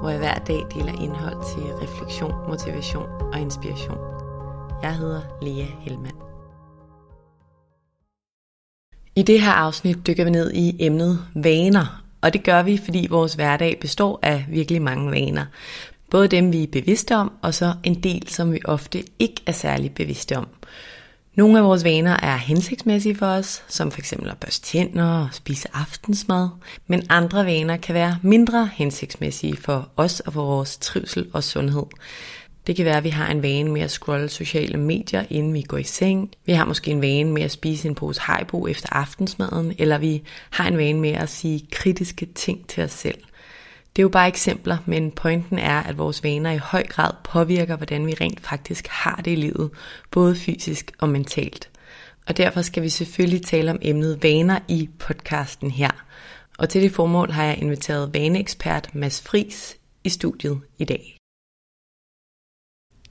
hvor jeg hver dag deler indhold til refleksion, motivation og inspiration. Jeg hedder Lea Helmand. I det her afsnit dykker vi ned i emnet vaner, og det gør vi, fordi vores hverdag består af virkelig mange vaner. Både dem, vi er bevidste om, og så en del, som vi ofte ikke er særlig bevidste om. Nogle af vores vaner er hensigtsmæssige for os, som f.eks. at børste tænder og spise aftensmad, men andre vaner kan være mindre hensigtsmæssige for os og for vores trivsel og sundhed. Det kan være, at vi har en vane med at scrolle sociale medier, inden vi går i seng. Vi har måske en vane med at spise en pose hejbo efter aftensmaden, eller vi har en vane med at sige kritiske ting til os selv. Det er jo bare eksempler, men pointen er, at vores vaner i høj grad påvirker, hvordan vi rent faktisk har det i livet, både fysisk og mentalt. Og derfor skal vi selvfølgelig tale om emnet vaner i podcasten her. Og til det formål har jeg inviteret vaneekspert Mads Fris i studiet i dag.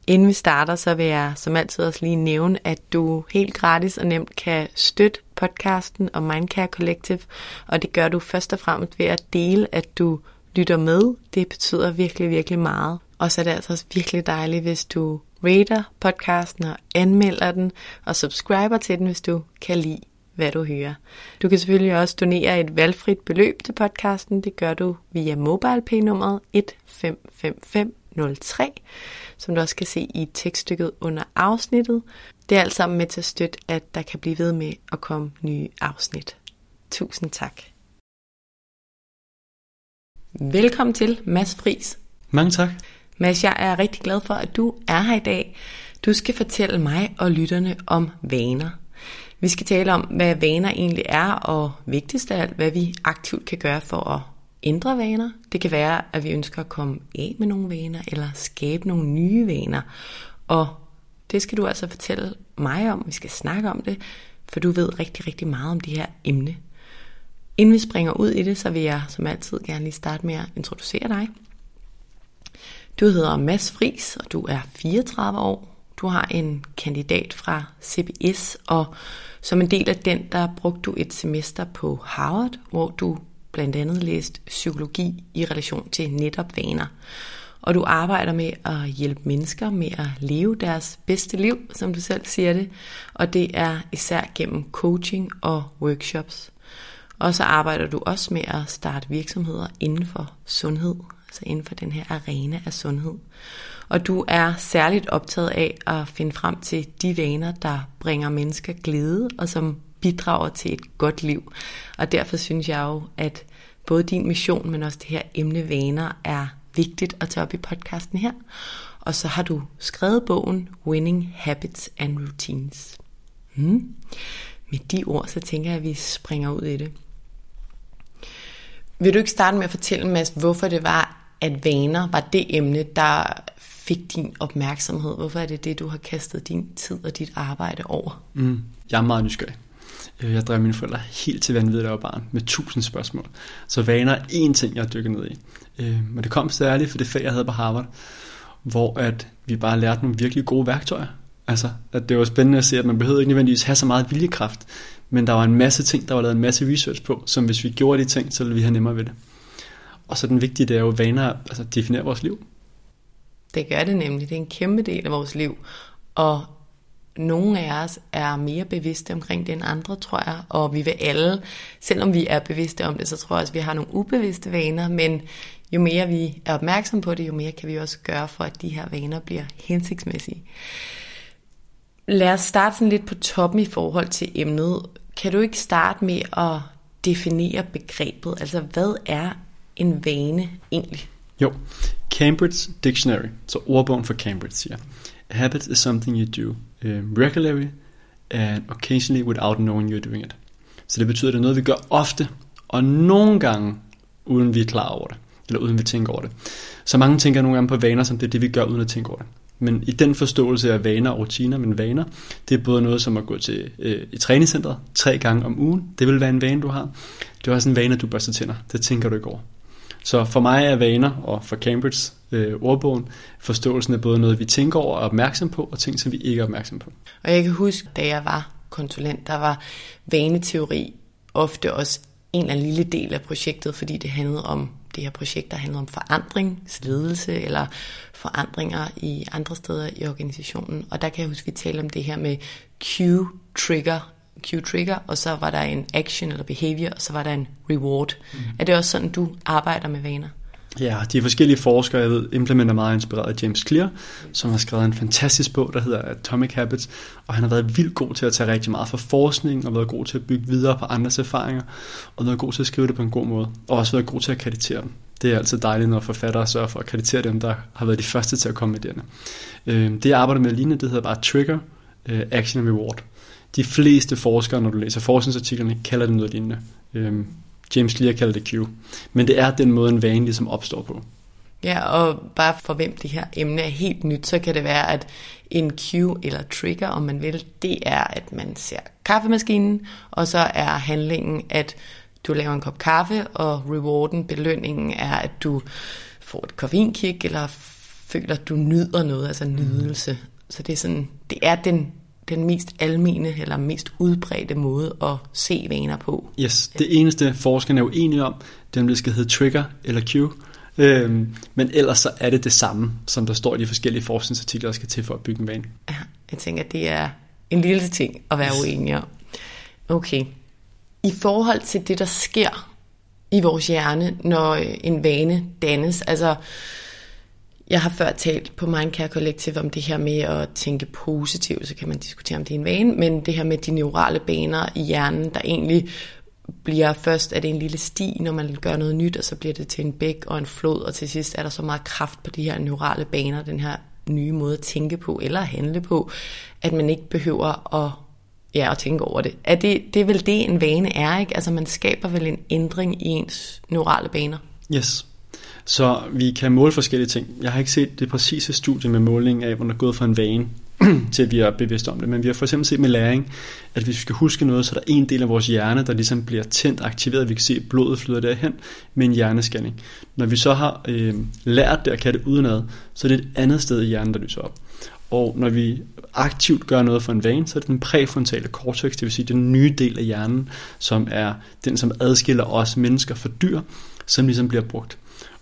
Inden vi starter, så vil jeg som altid også lige nævne, at du helt gratis og nemt kan støtte podcasten og Mindcare Collective, og det gør du først og fremmest ved at dele, at du lytter med. Det betyder virkelig, virkelig meget. Og så er det altså også virkelig dejligt, hvis du rater podcasten og anmelder den, og subscriber til den, hvis du kan lide, hvad du hører. Du kan selvfølgelig også donere et valgfrit beløb til podcasten. Det gør du via MobilePay-nummeret 155503 som du også kan se i tekststykket under afsnittet. Det er alt sammen med til at støtte, at der kan blive ved med at komme nye afsnit. Tusind tak. Velkommen til, Mads Fris. Mange tak. Mads, jeg er rigtig glad for, at du er her i dag. Du skal fortælle mig og lytterne om vaner. Vi skal tale om, hvad vaner egentlig er, og vigtigst af alt, hvad vi aktivt kan gøre for at ændre vaner. Det kan være, at vi ønsker at komme af med nogle vaner, eller skabe nogle nye vaner. Og det skal du altså fortælle mig om. Vi skal snakke om det, for du ved rigtig, rigtig meget om det her emne. Inden vi springer ud i det, så vil jeg som altid gerne lige starte med at introducere dig. Du hedder Mads Fris, og du er 34 år. Du har en kandidat fra CBS, og som en del af den, der brugte du et semester på Harvard, hvor du blandt andet læste psykologi i relation til netop vaner. Og du arbejder med at hjælpe mennesker med at leve deres bedste liv, som du selv siger det. Og det er især gennem coaching og workshops. Og så arbejder du også med at starte virksomheder inden for sundhed, altså inden for den her arena af sundhed. Og du er særligt optaget af at finde frem til de vaner, der bringer mennesker glæde, og som bidrager til et godt liv. Og derfor synes jeg jo, at både din mission, men også det her emne vaner er vigtigt at tage op i podcasten her. Og så har du skrevet bogen Winning Habits and Routines. Hmm. Med de ord, så tænker jeg, at vi springer ud i det. Vil du ikke starte med at fortælle, Mads, hvorfor det var, at vaner var det emne, der fik din opmærksomhed? Hvorfor er det det, du har kastet din tid og dit arbejde over? Mm, jeg er meget nysgerrig. Øh, jeg drev mine forældre helt til vanvid, da jeg var barn, med tusind spørgsmål. Så vaner er én ting, jeg har dykket ned i. Øh, men det kom særligt for det fag, jeg havde på Harvard, hvor at vi bare lærte nogle virkelig gode værktøjer. Altså, at det var spændende at se, at man behøvede ikke nødvendigvis have så meget viljekraft, men der var en masse ting, der var lavet en masse research på, som hvis vi gjorde de ting, så ville vi have nemmere ved det. Og så den vigtige, det er jo vaner, altså definere vores liv. Det gør det nemlig. Det er en kæmpe del af vores liv. Og nogle af os er mere bevidste omkring det end andre, tror jeg. Og vi vil alle, selvom vi er bevidste om det, så tror jeg også, at vi har nogle ubevidste vaner. Men jo mere vi er opmærksom på det, jo mere kan vi også gøre for, at de her vaner bliver hensigtsmæssige. Lad os starte sådan lidt på toppen i forhold til emnet. Kan du ikke starte med at definere begrebet? Altså, hvad er en vane egentlig? Jo, Cambridge Dictionary, så ordbogen for Cambridge siger, A habit is something you do um, regularly and occasionally without knowing you're doing it. Så det betyder, at det er noget, vi gør ofte, og nogle gange, uden vi er klar over det, eller uden vi tænker over det. Så mange tænker nogle gange på vaner, som det er det, vi gør, uden at tænke over det. Men i den forståelse af vaner og rutiner, men vaner, det er både noget som at gå til øh, i træningscenteret tre gange om ugen. Det vil være en vane, du har. Det er også en vane, at du børster tænder. Det tænker du ikke over. Så for mig er vaner, og for Cambridge øh, ordbogen, forståelsen er både noget, vi tænker over og er opmærksom på, og ting, som vi ikke er opmærksom på. Og jeg kan huske, da jeg var konsulent, der var vaneteori ofte også en eller anden lille del af projektet, fordi det handlede om det her projekt, der handlede om forandring, ledelse eller forandringer i andre steder i organisationen. Og der kan jeg huske, at vi talte om det her med Q-trigger, Q-trigger, og så var der en action eller behavior, og så var der en reward. Mm. Er det også sådan, du arbejder med vaner? Ja, de er forskellige forskere, jeg ved, implementer meget inspireret af James Clear, som har skrevet en fantastisk bog, der hedder Atomic Habits, og han har været vildt god til at tage rigtig meget fra forskning, og været god til at bygge videre på andres erfaringer, og været god til at skrive det på en god måde, og også været god til at kreditere dem. Det er altid dejligt, når forfattere sørger for at kreditere dem, der har været de første til at komme med det. Øhm, det jeg arbejder med lige det hedder bare Trigger, øh, Action and Reward. De fleste forskere, når du læser forskningsartiklerne, kalder det noget lignende. Øhm, James Clear kalder det Q. Men det er den måde, en vane ligesom opstår på. Ja, og bare for hvem det her emne er helt nyt, så kan det være, at en cue eller trigger, om man vil, det er, at man ser kaffemaskinen, og så er handlingen, at du laver en kop kaffe, og rewarden, belønningen er, at du får et koffeinkick, eller føler, at du nyder noget, altså nydelse. Så det er sådan, det er den den mest almene eller mest udbredte måde at se vaner på. Yes, det eneste forskerne er uenige om, det om det skal hedde trigger eller cue. Øhm, men ellers så er det det samme, som der står i de forskellige forskningsartikler, der skal til for at bygge en vane. Ja, jeg tænker, at det er en lille ting at være uenig om. Okay. I forhold til det, der sker i vores hjerne, når en vane dannes, altså jeg har før talt på Mindcare Collective om det her med at tænke positivt, så kan man diskutere, om det er en vane, men det her med de neurale baner i hjernen, der egentlig bliver først, er det en lille sti, når man gør noget nyt, og så bliver det til en bæk og en flod, og til sidst er der så meget kraft på de her neurale baner, den her nye måde at tænke på eller at handle på, at man ikke behøver at, ja, at tænke over det. Er det. Det er vel det, en vane er, ikke? Altså man skaber vel en ændring i ens neurale baner? Yes, så vi kan måle forskellige ting. Jeg har ikke set det præcise studie med måling af, hvordan det er gået fra en vane til at vi er bevidste om det. Men vi har for eksempel set med læring, at hvis vi skal huske noget, så er der en del af vores hjerne, der ligesom bliver tændt, aktiveret. Vi kan se, at blodet flyder derhen med en hjernescanning. Når vi så har øh, lært det og kan det udenad, så er det et andet sted i hjernen, der lyser op. Og når vi aktivt gør noget for en vane, så er det den præfrontale cortex, det vil sige den nye del af hjernen, som er den, som adskiller os mennesker fra dyr, som ligesom bliver brugt.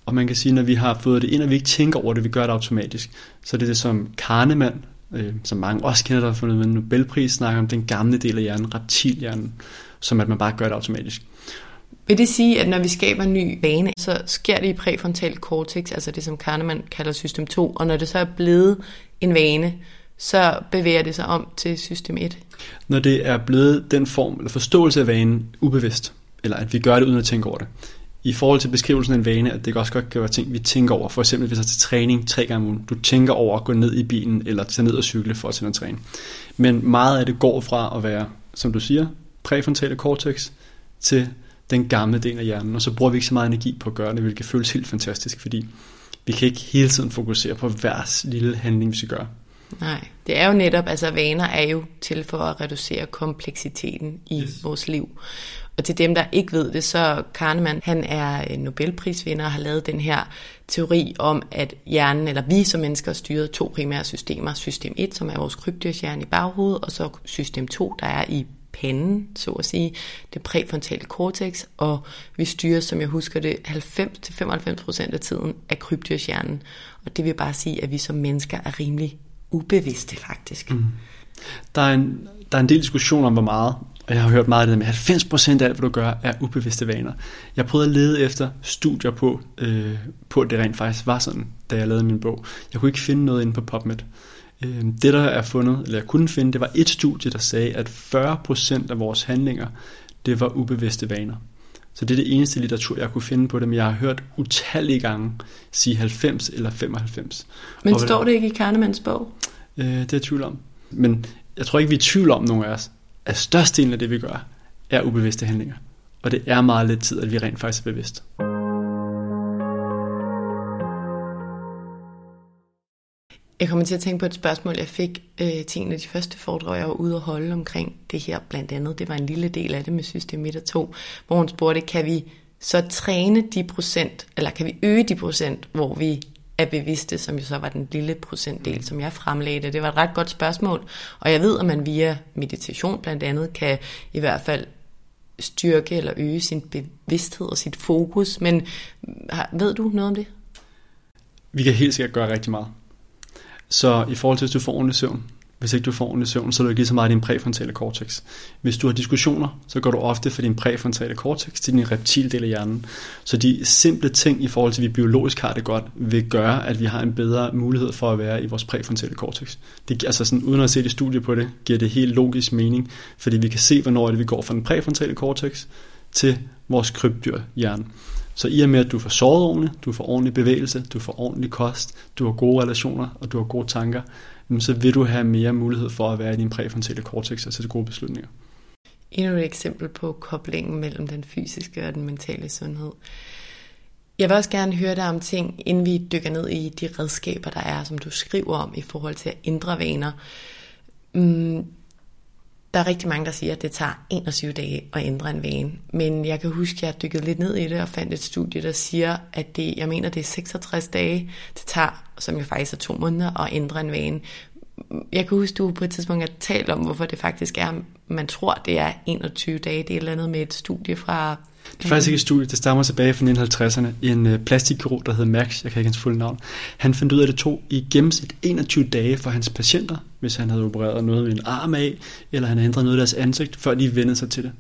Og man kan sige, når vi har fået det ind, og vi ikke tænker over det, vi gør det automatisk, så er det det, som Kahneman, øh, som mange også kender, der har fundet med Nobelpris, snakker om den gamle del af hjernen, reptilhjernen, som at man bare gør det automatisk. Vil det sige, at når vi skaber en ny vane, så sker det i præfrontal cortex, altså det som Kahneman kalder system 2, og når det så er blevet en vane, så bevæger det sig om til system 1? Når det er blevet den form eller forståelse af vanen ubevidst, eller at vi gør det uden at tænke over det, i forhold til beskrivelsen af en vane, at det også godt kan være ting, vi tænker over. For eksempel hvis du er til træning tre gange om ugen. Du tænker over at gå ned i bilen eller tage ned og cykle for at til at træne. Men meget af det går fra at være, som du siger, præfrontale cortex til den gamle del af hjernen, og så bruger vi ikke så meget energi på at gøre det, hvilket føles helt fantastisk, fordi vi kan ikke hele tiden fokusere på hver lille handling, vi skal gøre. Nej, det er jo netop, altså vaner er jo til for at reducere kompleksiteten i yes. vores liv. Og til dem, der ikke ved det, så Kahneman, han er Nobelprisvinder og har lavet den her teori om, at hjernen, eller vi som mennesker, styrer to primære systemer. System 1, som er vores krybdyrshjerne i baghovedet, og så system 2, der er i panden, så at sige, det præfrontale cortex, og vi styrer, som jeg husker det, 90-95% af tiden af krybdyrshjernen. Og det vil bare sige, at vi som mennesker er rimelig ubevidste faktisk. Mm. Der, er en, der er en del diskussion om, hvor meget, og jeg har hørt meget af det med, at 90% af alt, hvad du gør, er ubevidste vaner. Jeg prøvede at lede efter studier på, øh, på at det rent faktisk var sådan, da jeg lavede min bog. Jeg kunne ikke finde noget inde på PubMed. Øh, det, der er fundet, eller jeg kunne finde, det var et studie, der sagde, at 40% af vores handlinger, det var ubevidste vaner. Så det er det eneste litteratur, jeg kunne finde på det, men jeg har hørt utallige gange sige 90 eller 95. Men og står det ikke i Kahnemans bog? Øh, det er jeg tvivl om. Men jeg tror ikke, vi er i tvivl om, nogen af os, at størstedelen af det, vi gør, er ubevidste handlinger. Og det er meget lidt tid, at vi rent faktisk er bevidst. Jeg kommer til at tænke på et spørgsmål, jeg fik øh, til en af de første foredrag, jeg var ude og holde omkring det her blandt andet. Det var en lille del af det med system 1 og 2, hvor hun spurgte, kan vi så træne de procent, eller kan vi øge de procent, hvor vi er bevidste, som jo så var den lille procentdel, som jeg fremlagde. Det var et ret godt spørgsmål, og jeg ved, at man via meditation blandt andet kan i hvert fald styrke eller øge sin bevidsthed og sit fokus, men ved du noget om det? Vi kan helt sikkert gøre rigtig meget. Så i forhold til, hvis du får ordentlig søvn, hvis ikke du får ordentlig søvn, så er du ikke lige så meget i din præfrontale cortex. Hvis du har diskussioner, så går du ofte fra din præfrontale cortex til din reptildel af hjernen. Så de simple ting i forhold til, at vi biologisk har det godt, vil gøre, at vi har en bedre mulighed for at være i vores præfrontale cortex. Det, altså sådan, uden at se det studie på det, giver det helt logisk mening, fordi vi kan se, hvornår det, vi går fra den præfrontale cortex til vores krybdyr hjerne. Så i og med, at du får sovet ordentligt, du får ordentlig bevægelse, du får ordentlig kost, du har gode relationer, og du har gode tanker, så vil du have mere mulighed for at være i din præfrontale cortex og tage gode beslutninger. Endnu et eksempel på koblingen mellem den fysiske og den mentale sundhed. Jeg vil også gerne høre dig om ting, inden vi dykker ned i de redskaber, der er, som du skriver om i forhold til at ændre vaner. Mm, der er rigtig mange, der siger, at det tager 21 dage at ændre en vane. Men jeg kan huske, at jeg dykkede lidt ned i det og fandt et studie, der siger, at det, jeg mener, det er 66 dage, det tager, som jo faktisk er to måneder, at ændre en vane. Jeg kan huske, du på et tidspunkt har talt om, hvorfor det faktisk er, man tror, det er 21 dage. Det er et eller andet med et studie fra det er faktisk ikke et studie, det stammer tilbage fra 1950'erne. En øh, plastikkirurg, der hed Max, jeg kan ikke hans fulde navn, han fandt ud af, at det tog i gennemsnit 21 dage for hans patienter, hvis han havde opereret noget med en arm af, eller han havde ændret noget af deres ansigt, før de vendte sig til det.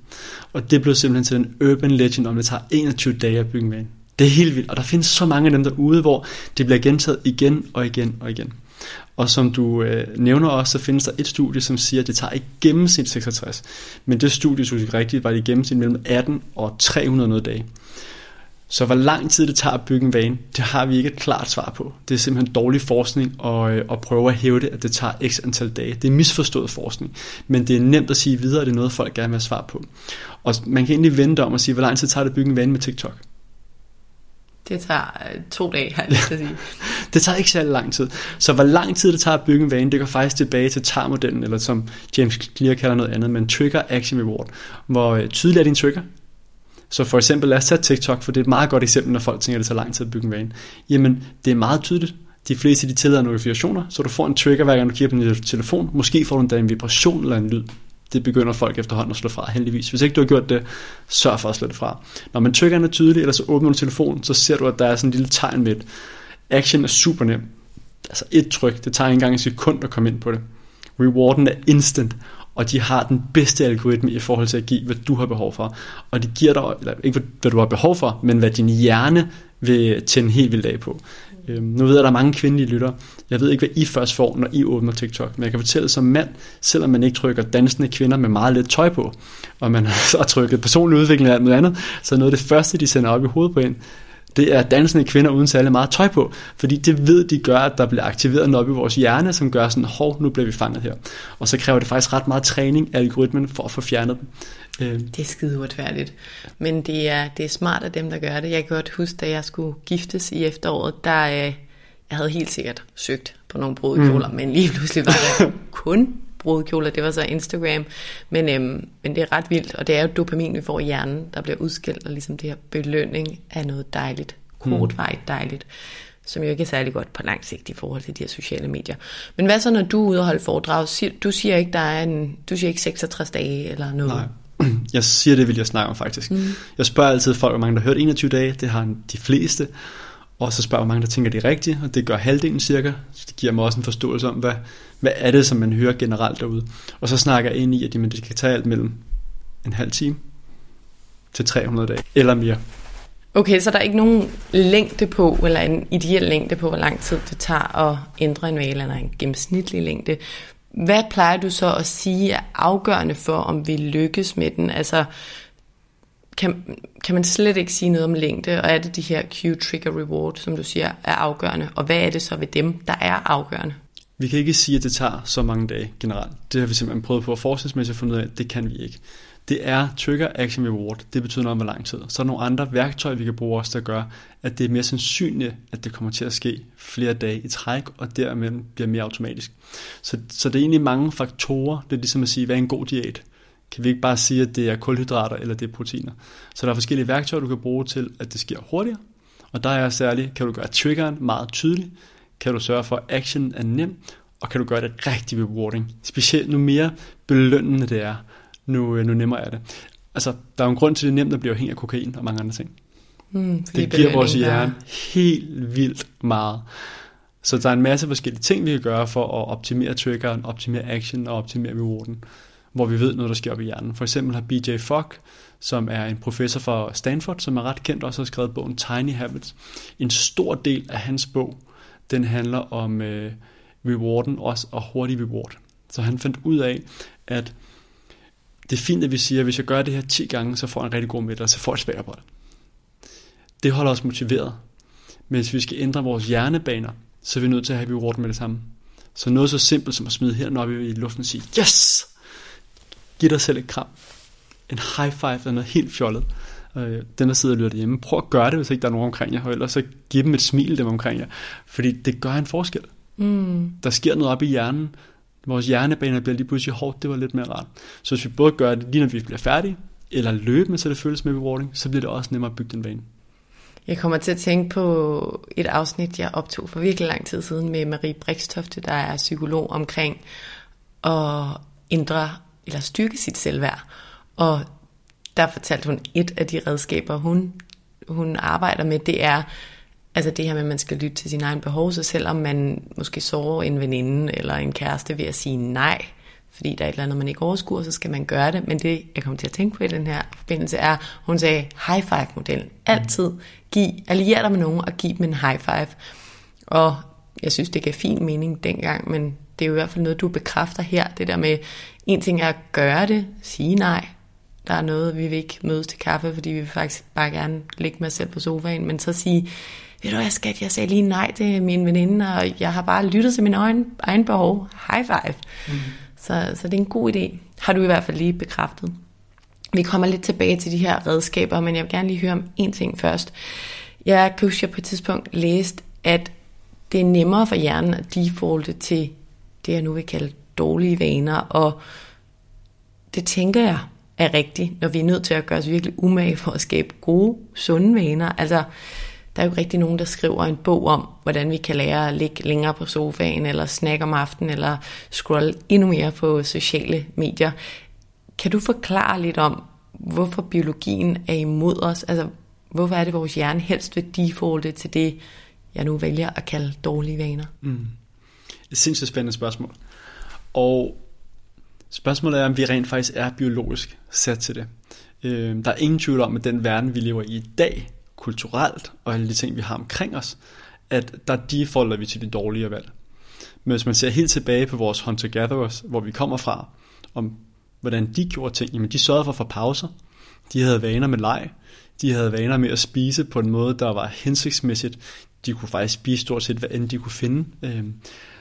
Og det blev simpelthen til en urban legend om, det tager 21 dage at bygge en vane. Det er helt vildt, og der findes så mange af dem derude, hvor det bliver gentaget igen og igen og igen. Og som du øh, nævner også, så findes der et studie, som siger, at det tager i gennemsnit 66. Men det studie, synes jeg rigtigt, var det i gennemsnit mellem 18 og 300 noget dage. Så hvor lang tid det tager at bygge en vane, det har vi ikke et klart svar på. Det er simpelthen dårlig forskning at, øh, at prøve at hæve det, at det tager x antal dage. Det er misforstået forskning, men det er nemt at sige videre, at det er noget, folk gerne vil have svar på. Og man kan egentlig vente om at sige, hvor lang tid tager det at bygge en vane med TikTok? Det tager øh, to dage, har jeg sige. det tager ikke særlig lang tid. Så hvor lang tid det tager at bygge en vane, det går faktisk tilbage til TAR-modellen, eller som James Clear kalder noget andet, men Trigger Action Reward. Hvor øh, tydeligt tydelig er din trigger. Så for eksempel, lad os tage TikTok, for det er et meget godt eksempel, når folk tænker, at det tager lang tid at bygge en vane. Jamen, det er meget tydeligt. De fleste de tillader notifikationer, så du får en trigger, hver gang du kigger på din telefon. Måske får du endda en vibration eller en lyd det begynder folk efterhånden at slå fra, heldigvis. Hvis ikke du har gjort det, sørg for at slå det fra. Når man trykker er tydelig, eller så åbner du telefonen, så ser du, at der er sådan en lille tegn med, action er super nem. Altså et tryk, det tager ikke engang en sekund at komme ind på det. Rewarden er instant, og de har den bedste algoritme i forhold til at give, hvad du har behov for. Og de giver dig, eller ikke hvad du har behov for, men hvad din hjerne vil tænde helt vildt af på. Øhm, nu ved jeg, at der er mange kvindelige lytter. Jeg ved ikke, hvad I først får, når I åbner TikTok. Men jeg kan fortælle som mand, selvom man ikke trykker dansende kvinder med meget lidt tøj på, og man har trykket personlig udvikling eller noget andet, så noget af det første, de sender op i hovedet på en, det er dansende kvinder uden særlig meget tøj på. Fordi det ved de gør, at der bliver aktiveret noget i vores hjerne, som gør sådan, hov, nu bliver vi fanget her. Og så kræver det faktisk ret meget træning af algoritmen for at få fjernet dem. Øh, Det er skide uretfærdigt. Men det er, det er smart af dem, der gør det. Jeg kan godt huske, da jeg skulle giftes i efteråret, der øh, jeg havde helt sikkert søgt på nogle brudekjoler, mm. men lige pludselig var der kun brudekjoler. Det var så Instagram. Men, øhm, men det er ret vildt, og det er jo dopamin, vi får i hjernen, der bliver udskilt, og ligesom det her belønning af noget dejligt, kortvarigt dejligt, som jo ikke er særlig godt på lang sigt i forhold til de her sociale medier. Men hvad så, når du er ude og holde foredrag? Du siger ikke, der er en, du siger ikke 66 dage eller noget? Nej. Jeg siger det, vil jeg snakke om faktisk. Mm. Jeg spørger altid folk, hvor mange der har hørt 21 dage. Det har de fleste. Og så spørger jeg, hvor mange der tænker det er rigtigt. Og det gør halvdelen cirka. Så det giver mig også en forståelse om, hvad, hvad er det, som man hører generelt derude. Og så snakker jeg ind i, at jamen, det kan tage alt mellem en halv time til 300 dage. Eller mere. Okay, så der er ikke nogen længde på, eller en ideel længde på, hvor lang tid det tager at ændre en vane, eller en gennemsnitlig længde. Hvad plejer du så at sige er afgørende for, om vi lykkes med den? Altså, kan, kan man slet ikke sige noget om længde, og er det de her cue trigger reward, som du siger, er afgørende? Og hvad er det så ved dem, der er afgørende? Vi kan ikke sige, at det tager så mange dage generelt. Det har vi simpelthen prøvet på at forskningsmæssigt finde ud af, det kan vi ikke. Det er trigger action reward. Det betyder noget om, hvor lang tid. Så er der nogle andre værktøjer, vi kan bruge også, der gør, at det er mere sandsynligt, at det kommer til at ske flere dage i træk, og dermed bliver mere automatisk. Så, så det er egentlig mange faktorer. Det er ligesom at sige, hvad er en god diæt? Kan vi ikke bare sige, at det er kulhydrater eller det er proteiner? Så der er forskellige værktøjer, du kan bruge til, at det sker hurtigere. Og der er særligt, kan du gøre triggeren meget tydelig, kan du sørge for, at action er nem, og kan du gøre det rigtig rewarding. Specielt nu mere belønnende det er, nu, øh, nu nemmere er det. Altså, der er jo en grund til, at det er nemt at blive afhængig af kokain og mange andre ting. Fordi Det giver vores hjerne helt vildt meget. Så der er en masse forskellige ting, vi kan gøre for at optimere triggeren, optimere action og optimere rewarden, hvor vi ved noget, der sker op i hjernen. For eksempel har BJ Fogg, som er en professor fra Stanford, som er ret kendt, også har skrevet bogen Tiny Habits. En stor del af hans bog, den handler om øh, rewarden også, og hurtig reward. Så han fandt ud af, at det er fint, at vi siger, at hvis jeg gør det her 10 gange, så får jeg en rigtig god middag, og så får jeg svært på det. Holder os motiveret. Men hvis vi skal ændre vores hjernebaner, så er vi nødt til at have reward med det samme. Så noget så simpelt som at smide hænderne op i luften og sige, yes! Giv dig selv et kram. En high five er noget helt fjollet. Øh, Den, der sidder og lytter hjemme, prøv at gøre det, hvis ikke der er nogen omkring jer, og ellers så giv dem et smil dem omkring jer. Fordi det gør en forskel. Mm. Der sker noget op i hjernen. Vores hjernebaner bliver lige pludselig hårdt, det var lidt mere rart. Så hvis vi både gør det lige når vi bliver færdige, eller løbende, så det føles med rewarding, så bliver det også nemmere at bygge den vane. Jeg kommer til at tænke på et afsnit, jeg optog for virkelig lang tid siden med Marie Brikstofte, der er psykolog omkring at ændre eller styrke sit selvværd. Og der fortalte hun, et af de redskaber, hun, hun arbejder med, det er altså det her med, at man skal lytte til sine egne behov. Så selvom man måske sover en veninde eller en kæreste ved at sige nej, fordi der er et eller andet, man ikke overskuer, så skal man gøre det. Men det, jeg kommer til at tænke på i den her forbindelse, er, hun sagde high five-modellen. Altid giv, allier dig med nogen og giv dem en high five. Og jeg synes, det gav fin mening dengang, men det er jo i hvert fald noget, du bekræfter her. Det der med, en ting er at gøre det, sige nej. Der er noget, vi vil ikke mødes til kaffe, fordi vi vil faktisk bare gerne ligge med os selv på sofaen, men så sige, ved du hvad skat, jeg sagde lige nej til min veninde, og jeg har bare lyttet til min egen, egen behov. High five. Mm. Så, så det er en god idé. Har du i hvert fald lige bekræftet. Vi kommer lidt tilbage til de her redskaber, men jeg vil gerne lige høre om en ting først. Jeg kan huske, jeg på et tidspunkt læste, at det er nemmere for hjernen at defaulte til det, jeg nu vil kalde dårlige vaner, og det tænker jeg er rigtigt, når vi er nødt til at gøre os virkelig umage for at skabe gode, sunde vaner. Altså, der er jo ikke rigtig nogen, der skriver en bog om, hvordan vi kan lære at ligge længere på sofaen, eller snakke om aftenen, eller scrolle endnu mere på sociale medier. Kan du forklare lidt om, hvorfor biologien er imod os? Altså, hvorfor er det, vores hjerne helst vil defaulte til det, jeg nu vælger at kalde dårlige vaner? Mm. Et sindssygt spændende spørgsmål. Og spørgsmålet er, om vi rent faktisk er biologisk sat til det. Øh, der er ingen tvivl om, at den verden, vi lever i i dag, kulturelt og alle de ting, vi har omkring os, at der defaulter vi til de dårlige valg. Men hvis man ser helt tilbage på vores hunter-gatherers, hvor vi kommer fra, om hvordan de gjorde ting, jamen de sørgede for at få pauser, de havde vaner med leg, de havde vaner med at spise på en måde, der var hensigtsmæssigt, de kunne faktisk spise stort set, hvad end de kunne finde. Øh,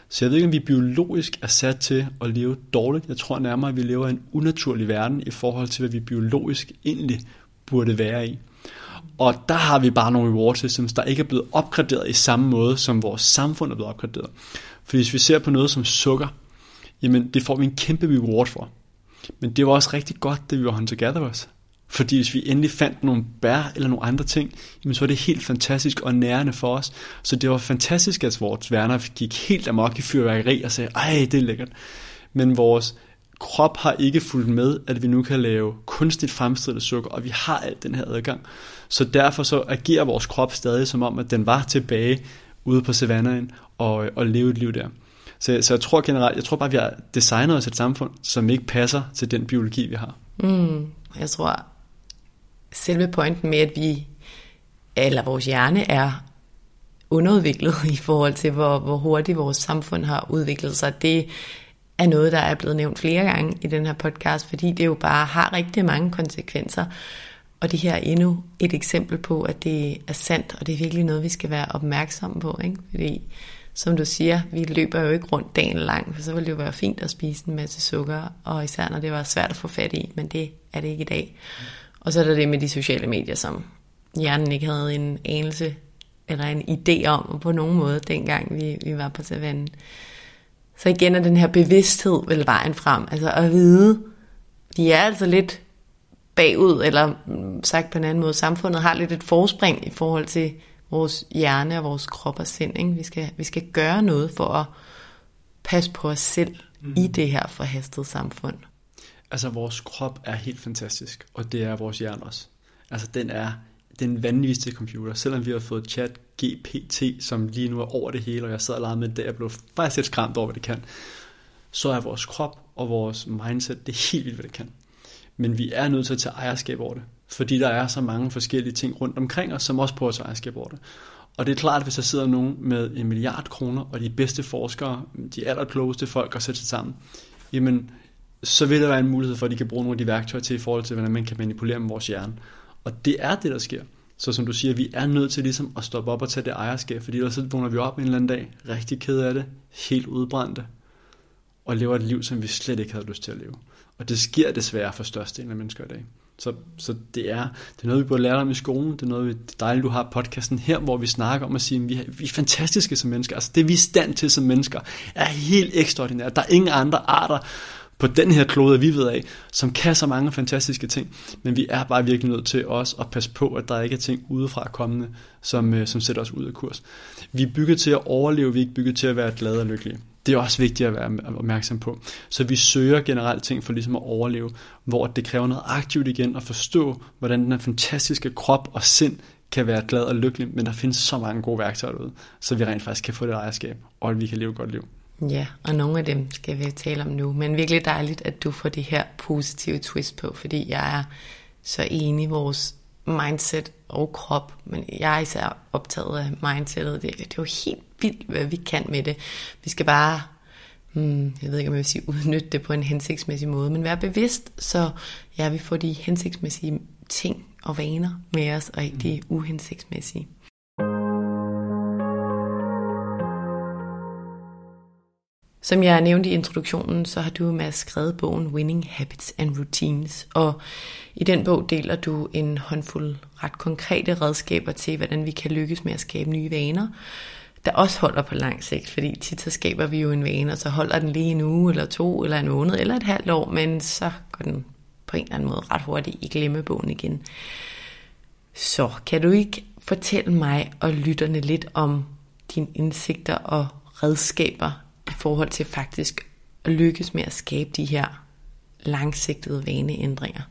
så jeg ved ikke, om vi biologisk er sat til at leve dårligt. Jeg tror nærmere, at vi lever i en unaturlig verden i forhold til, hvad vi biologisk egentlig burde være i. Og der har vi bare nogle reward systems, der ikke er blevet opgraderet i samme måde, som vores samfund er blevet opgraderet. For hvis vi ser på noget som sukker, jamen det får vi en kæmpe reward for. Men det var også rigtig godt, det vi var hunter gatherers. Fordi hvis vi endelig fandt nogle bær eller nogle andre ting, jamen så var det helt fantastisk og nærende for os. Så det var fantastisk, at vores værner gik helt amok i fyrværkeri og sagde, ej, det er lækkert. Men vores krop har ikke fulgt med, at vi nu kan lave kunstigt fremstillet sukker, og vi har alt den her adgang. Så derfor så agerer vores krop stadig som om, at den var tilbage ude på savannaen og, og leve et liv der. Så, så jeg tror generelt, jeg tror bare, at vi har designet os et samfund, som ikke passer til den biologi, vi har. Mm, jeg tror, selve pointen med, at vi, eller vores hjerne er underudviklet i forhold til, hvor, hvor hurtigt vores samfund har udviklet sig, det er noget, der er blevet nævnt flere gange i den her podcast, fordi det jo bare har rigtig mange konsekvenser. Og det her er endnu et eksempel på, at det er sandt, og det er virkelig noget, vi skal være opmærksomme på. Ikke? Fordi, som du siger, vi løber jo ikke rundt dagen lang, for så ville det jo være fint at spise en masse sukker, og især når det var svært at få fat i, men det er det ikke i dag. Og så er der det med de sociale medier, som hjernen ikke havde en anelse eller en idé om på nogen måde, dengang vi, vi var på savannen. Så igen er den her bevidsthed vel vejen frem. Altså at vide, de er altså lidt bagud, eller sagt på en anden måde, samfundet har lidt et forspring i forhold til vores hjerne og vores krop og sind. Ikke? Vi, skal, vi skal gøre noget for at passe på os selv mm. i det her forhastede samfund. Altså vores krop er helt fantastisk, og det er vores hjerne også. Altså den er den vanvittigste computer, selvom vi har fået chat GPT, som lige nu er over det hele, og jeg sidder og legede med det, jeg blev faktisk lidt skræmt over, hvad det kan, så er vores krop og vores mindset, det er helt vildt, hvad det kan. Men vi er nødt til at tage ejerskab over det, fordi der er så mange forskellige ting rundt omkring os, som også prøver at tage ejerskab over det. Og det er klart, at hvis der sidder nogen med en milliard kroner, og de bedste forskere, de allerklogeste folk at sætte sig sammen, jamen, så vil der være en mulighed for, at de kan bruge nogle af de værktøjer til i forhold til, hvordan man kan manipulere med vores hjerne. Og det er det, der sker. Så som du siger, vi er nødt til ligesom at stoppe op og tage det ejerskab, fordi ellers så vågner vi op en eller anden dag, rigtig ked af det, helt udbrændte, og lever et liv, som vi slet ikke havde lyst til at leve. Og det sker desværre for størstedelen af mennesker i dag. Så, så det, er, det er noget, vi burde lære om i skolen. Det er noget, det er dejligt, du har podcasten her, hvor vi snakker om at sige, at vi er, vi er fantastiske som mennesker. Altså det, vi er stand til som mennesker, er helt ekstraordinært. Der er ingen andre arter, på den her klode, vi ved af, som kan så mange fantastiske ting. Men vi er bare virkelig nødt til også at passe på, at der ikke er ting udefra kommende, som, øh, som sætter os ud af kurs. Vi er bygget til at overleve, vi er ikke bygget til at være glade og lykkelige. Det er også vigtigt at være opmærksom på. Så vi søger generelt ting for ligesom at overleve, hvor det kræver noget aktivt igen at forstå, hvordan den her fantastiske krop og sind kan være glad og lykkelig, men der findes så mange gode værktøjer derude, så vi rent faktisk kan få det ejerskab, og at vi kan leve et godt liv. Ja, og nogle af dem skal vi tale om nu. Men virkelig dejligt, at du får det her positive twist på, fordi jeg er så enig i vores mindset og krop, men jeg er især optaget af mindsetet. Det, det er jo helt vildt, hvad vi kan med det. Vi skal bare, hmm, jeg ved ikke om jeg vil sige, udnytte det på en hensigtsmæssig måde, men være bevidst, så ja, vi får de hensigtsmæssige ting og vaner med os, og ikke de uhensigtsmæssige. Som jeg nævnte i introduktionen, så har du med skrevet bogen Winning Habits and Routines, og i den bog deler du en håndfuld ret konkrete redskaber til, hvordan vi kan lykkes med at skabe nye vaner, der også holder på lang sigt, fordi tit så skaber vi jo en vane, og så holder den lige en uge, eller to, eller en måned, eller et halvt år, men så går den på en eller anden måde ret hurtigt i glemmebogen igen. Så kan du ikke fortælle mig og lytterne lidt om dine indsigter og redskaber forhold til faktisk at lykkes med at skabe de her langsigtede vaneændringer?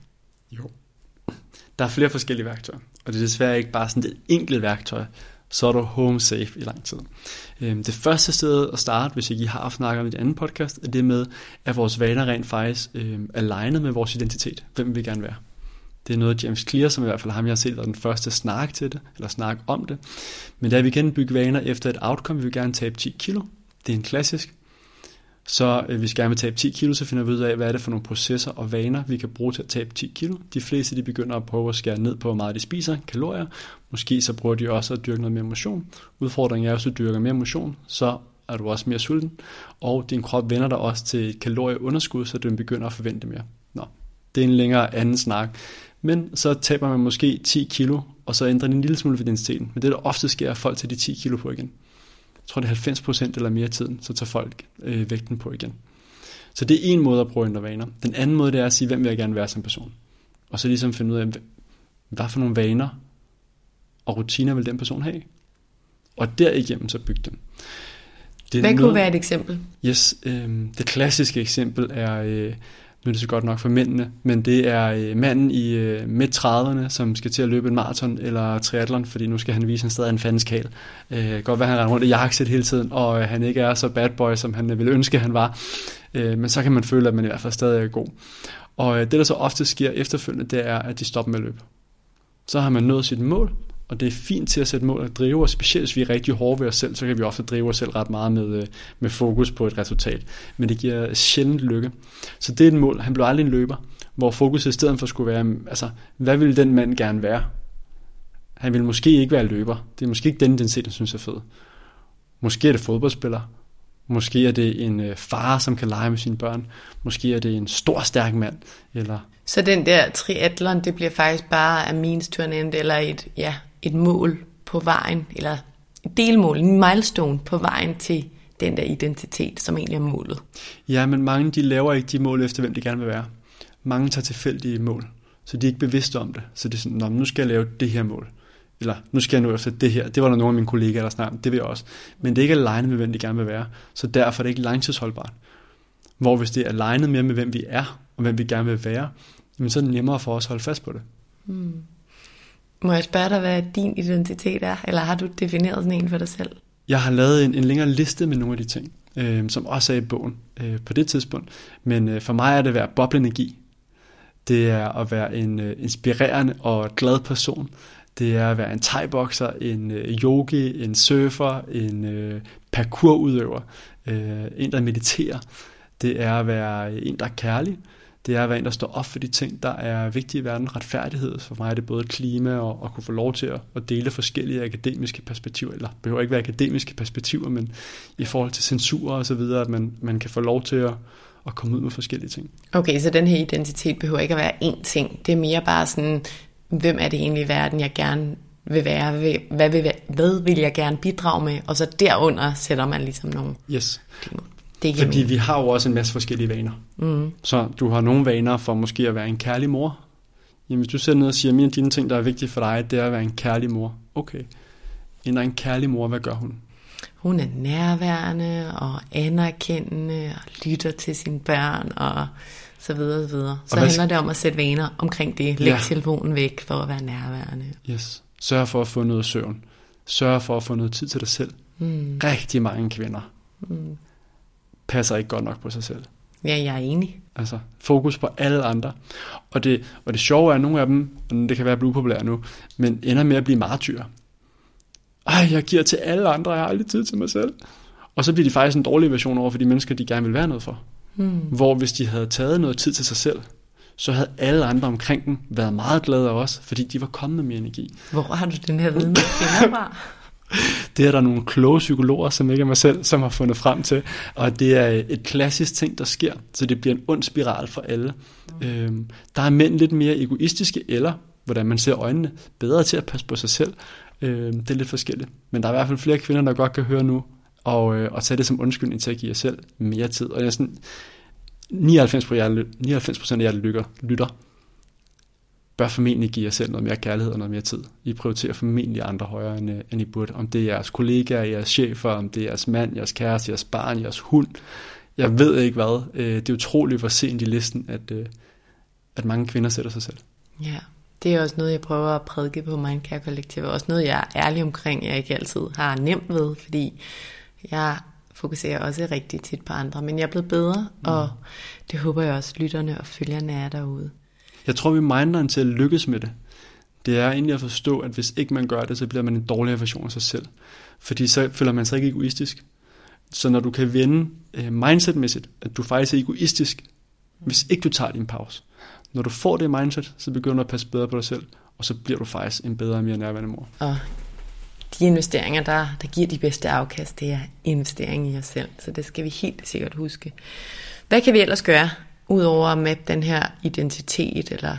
Jo. Der er flere forskellige værktøjer, og det er desværre ikke bare sådan et enkelt værktøj, så er du home safe i lang tid. Øhm, det første sted at starte, hvis ikke I har snakket om i et andet podcast, er det med, at vores vaner rent faktisk øh, er legnet med vores identitet. Hvem vi gerne være. Det er noget, James Clear, som i hvert fald ham, jeg har set, var den første snak til det, eller snak om det. Men da vi kan bygge vaner efter et outcome, vi vil gerne tabe 10 kilo, det er en klassisk. Så øh, hvis vi gerne vil tabe 10 kilo, så finder vi ud af, hvad er det for nogle processer og vaner, vi kan bruge til at tabe 10 kilo. De fleste de begynder at prøve at skære ned på, hvor meget de spiser, kalorier. Måske så prøver de også at dyrke noget mere motion. Udfordringen er, at hvis du dyrker mere motion, så er du også mere sulten, og din krop vender dig også til et kalorieunderskud, så den begynder at forvente mere. Nå, det er en længere anden snak. Men så taber man måske 10 kilo, og så ændrer det en lille smule ved densiteten. Men det, der ofte sker, er, at folk tager de 10 kilo på igen. Jeg tror, det er 90% eller mere tiden, så tager folk øh, vægten på igen. Så det er en måde at prøve at ændre vaner. Den anden måde, det er at sige, hvem vil jeg gerne være som person? Og så ligesom finde ud af, hvad for nogle vaner og rutiner vil den person have? Og derigennem så bygge dem. Det hvad noget, kunne være et eksempel? Yes, øh, det klassiske eksempel er, øh, nu er det så godt nok for mændene, men det er øh, manden i øh, midt 30'erne, som skal til at løbe en maraton eller triathlon, fordi nu skal han vise, at han stadig er en fandenskal. Øh, godt være, at han render rundt i jakkesæt hele tiden, og øh, han ikke er så bad boy, som han øh, ville ønske, han var. Øh, men så kan man føle, at man i hvert fald stadig er god. Og øh, det, der så ofte sker efterfølgende, det er, at de stopper med at løbe. Så har man nået sit mål, og det er fint til at sætte mål og drive, og specielt hvis vi er rigtig hårde ved os selv, så kan vi ofte drive os selv ret meget med, øh, med fokus på et resultat. Men det giver sjældent lykke. Så det er et mål. Han blev aldrig en løber, hvor fokuset i stedet for skulle være, mm, altså, hvad ville den mand gerne være? Han ville måske ikke være løber. Det er måske ikke den, den set, synes er fed. Måske er det fodboldspiller. Måske er det en øh, far, som kan lege med sine børn. Måske er det en stor, stærk mand. Eller... Så den der triathlon, det bliver faktisk bare a means to an end, eller et, ja, et mål på vejen, eller et delmål, en milestone på vejen til den der identitet, som egentlig er målet. Ja, men mange de laver ikke de mål efter, hvem de gerne vil være. Mange tager tilfældige mål, så de er ikke bevidste om det. Så det er sådan, nu skal jeg lave det her mål. Eller nu skal jeg nå efter det her. Det var der nogle af mine kollegaer, der snakkede det vil jeg også. Men det er ikke alignet med, hvem de gerne vil være. Så derfor er det ikke langtidsholdbart. Hvor hvis det er alignet mere med, hvem vi er, og hvem vi gerne vil være, så er det nemmere for os at holde fast på det. Hmm. Må jeg spørge dig, hvad din identitet er? Eller har du defineret sådan en for dig selv? Jeg har lavet en, en længere liste med nogle af de ting, øh, som også er i bogen øh, på det tidspunkt. Men øh, for mig er det at være bobleenergi. Det er at være en øh, inspirerende og glad person. Det er at være en thai en øh, yogi, en surfer, en øh, parkourudøver, øh, en der mediterer. Det er at være en, der er kærlig det er at være en, der står op for de ting, der er vigtige i verden. Retfærdighed, for mig er det både klima og at kunne få lov til at, at dele forskellige akademiske perspektiver, eller behøver ikke være akademiske perspektiver, men i forhold til censur og så videre, at man, man kan få lov til at, at komme ud med forskellige ting. Okay, så den her identitet behøver ikke at være én ting. Det er mere bare sådan, hvem er det egentlig i verden, jeg gerne vil være, hvad vil, hvad vil jeg gerne bidrage med, og så derunder sætter man ligesom nogle yes. klimål. Det Fordi mening. vi har jo også en masse forskellige vaner. Mm. Så du har nogle vaner for måske at være en kærlig mor. Jamen hvis du sætter ned og siger, at mine af dine ting, der er vigtige for dig, det er at være en kærlig mor. Okay. En en kærlig mor, hvad gør hun? Hun er nærværende og anerkendende og lytter til sine børn og så videre, så videre. Så handler det om at sætte vaner omkring det. Læg ja. telefonen væk for at være nærværende. Yes. Sørg for at få noget søvn. Sørg for at få noget tid til dig selv. Mm. Rigtig mange kvinder. Mm passer ikke godt nok på sig selv. Ja, jeg er enig. Altså, fokus på alle andre. Og det, og det sjove er, at nogle af dem, og det kan være blive populære nu, men ender med at blive martyr. Ej, jeg giver til alle andre, jeg har aldrig tid til mig selv. Og så bliver de faktisk en dårlig version over for de mennesker, de gerne vil være noget for. Hmm. Hvor hvis de havde taget noget tid til sig selv, så havde alle andre omkring dem været meget glade også, fordi de var kommet med mere energi. Hvor har du den her viden fra? Det er der nogle kloge psykologer, som ikke er mig selv, som har fundet frem til. Og det er øh, et klassisk ting, der sker. Så det bliver en ond spiral for alle. Mm. Øhm, der er mænd lidt mere egoistiske, eller hvordan man ser øjnene, bedre til at passe på sig selv. Øhm, det er lidt forskelligt. Men der er i hvert fald flere kvinder, der godt kan høre nu, og, øh, og tage det som undskyldning til at give jer selv mere tid. Og jeg er sådan, 99 procent af jer lytter, lytter bør formentlig give jer selv noget mere kærlighed og noget mere tid. I prioriterer formentlig andre højere, end, øh, end I burde. Om det er jeres kollegaer, jeres chefer, om det er jeres mand, jeres kæreste, jeres barn, jeres hund. Jeg ved ikke hvad. Øh, det er utroligt, hvor sent i listen, at, øh, at mange kvinder sætter sig selv. Ja, det er også noget, jeg prøver at prædike på Mindcare Kollektiv. Også noget, jeg er ærlig omkring, jeg ikke altid har nemt ved, fordi jeg fokuserer også rigtig tit på andre. Men jeg er blevet bedre, mm. og det håber jeg også, lytterne og følgerne er derude. Jeg tror, vi minder en til at lykkes med det. Det er egentlig at forstå, at hvis ikke man gør det, så bliver man en dårligere version af sig selv. Fordi så føler man sig ikke egoistisk. Så når du kan vende øh, mindsetmæssigt, at du faktisk er egoistisk, hvis ikke du tager din pause. Når du får det mindset, så begynder du at passe bedre på dig selv, og så bliver du faktisk en bedre og mere nærværende mor. Og de investeringer, der, der giver de bedste afkast, det er investering i os selv. Så det skal vi helt sikkert huske. Hvad kan vi ellers gøre, udover at mappe den her identitet eller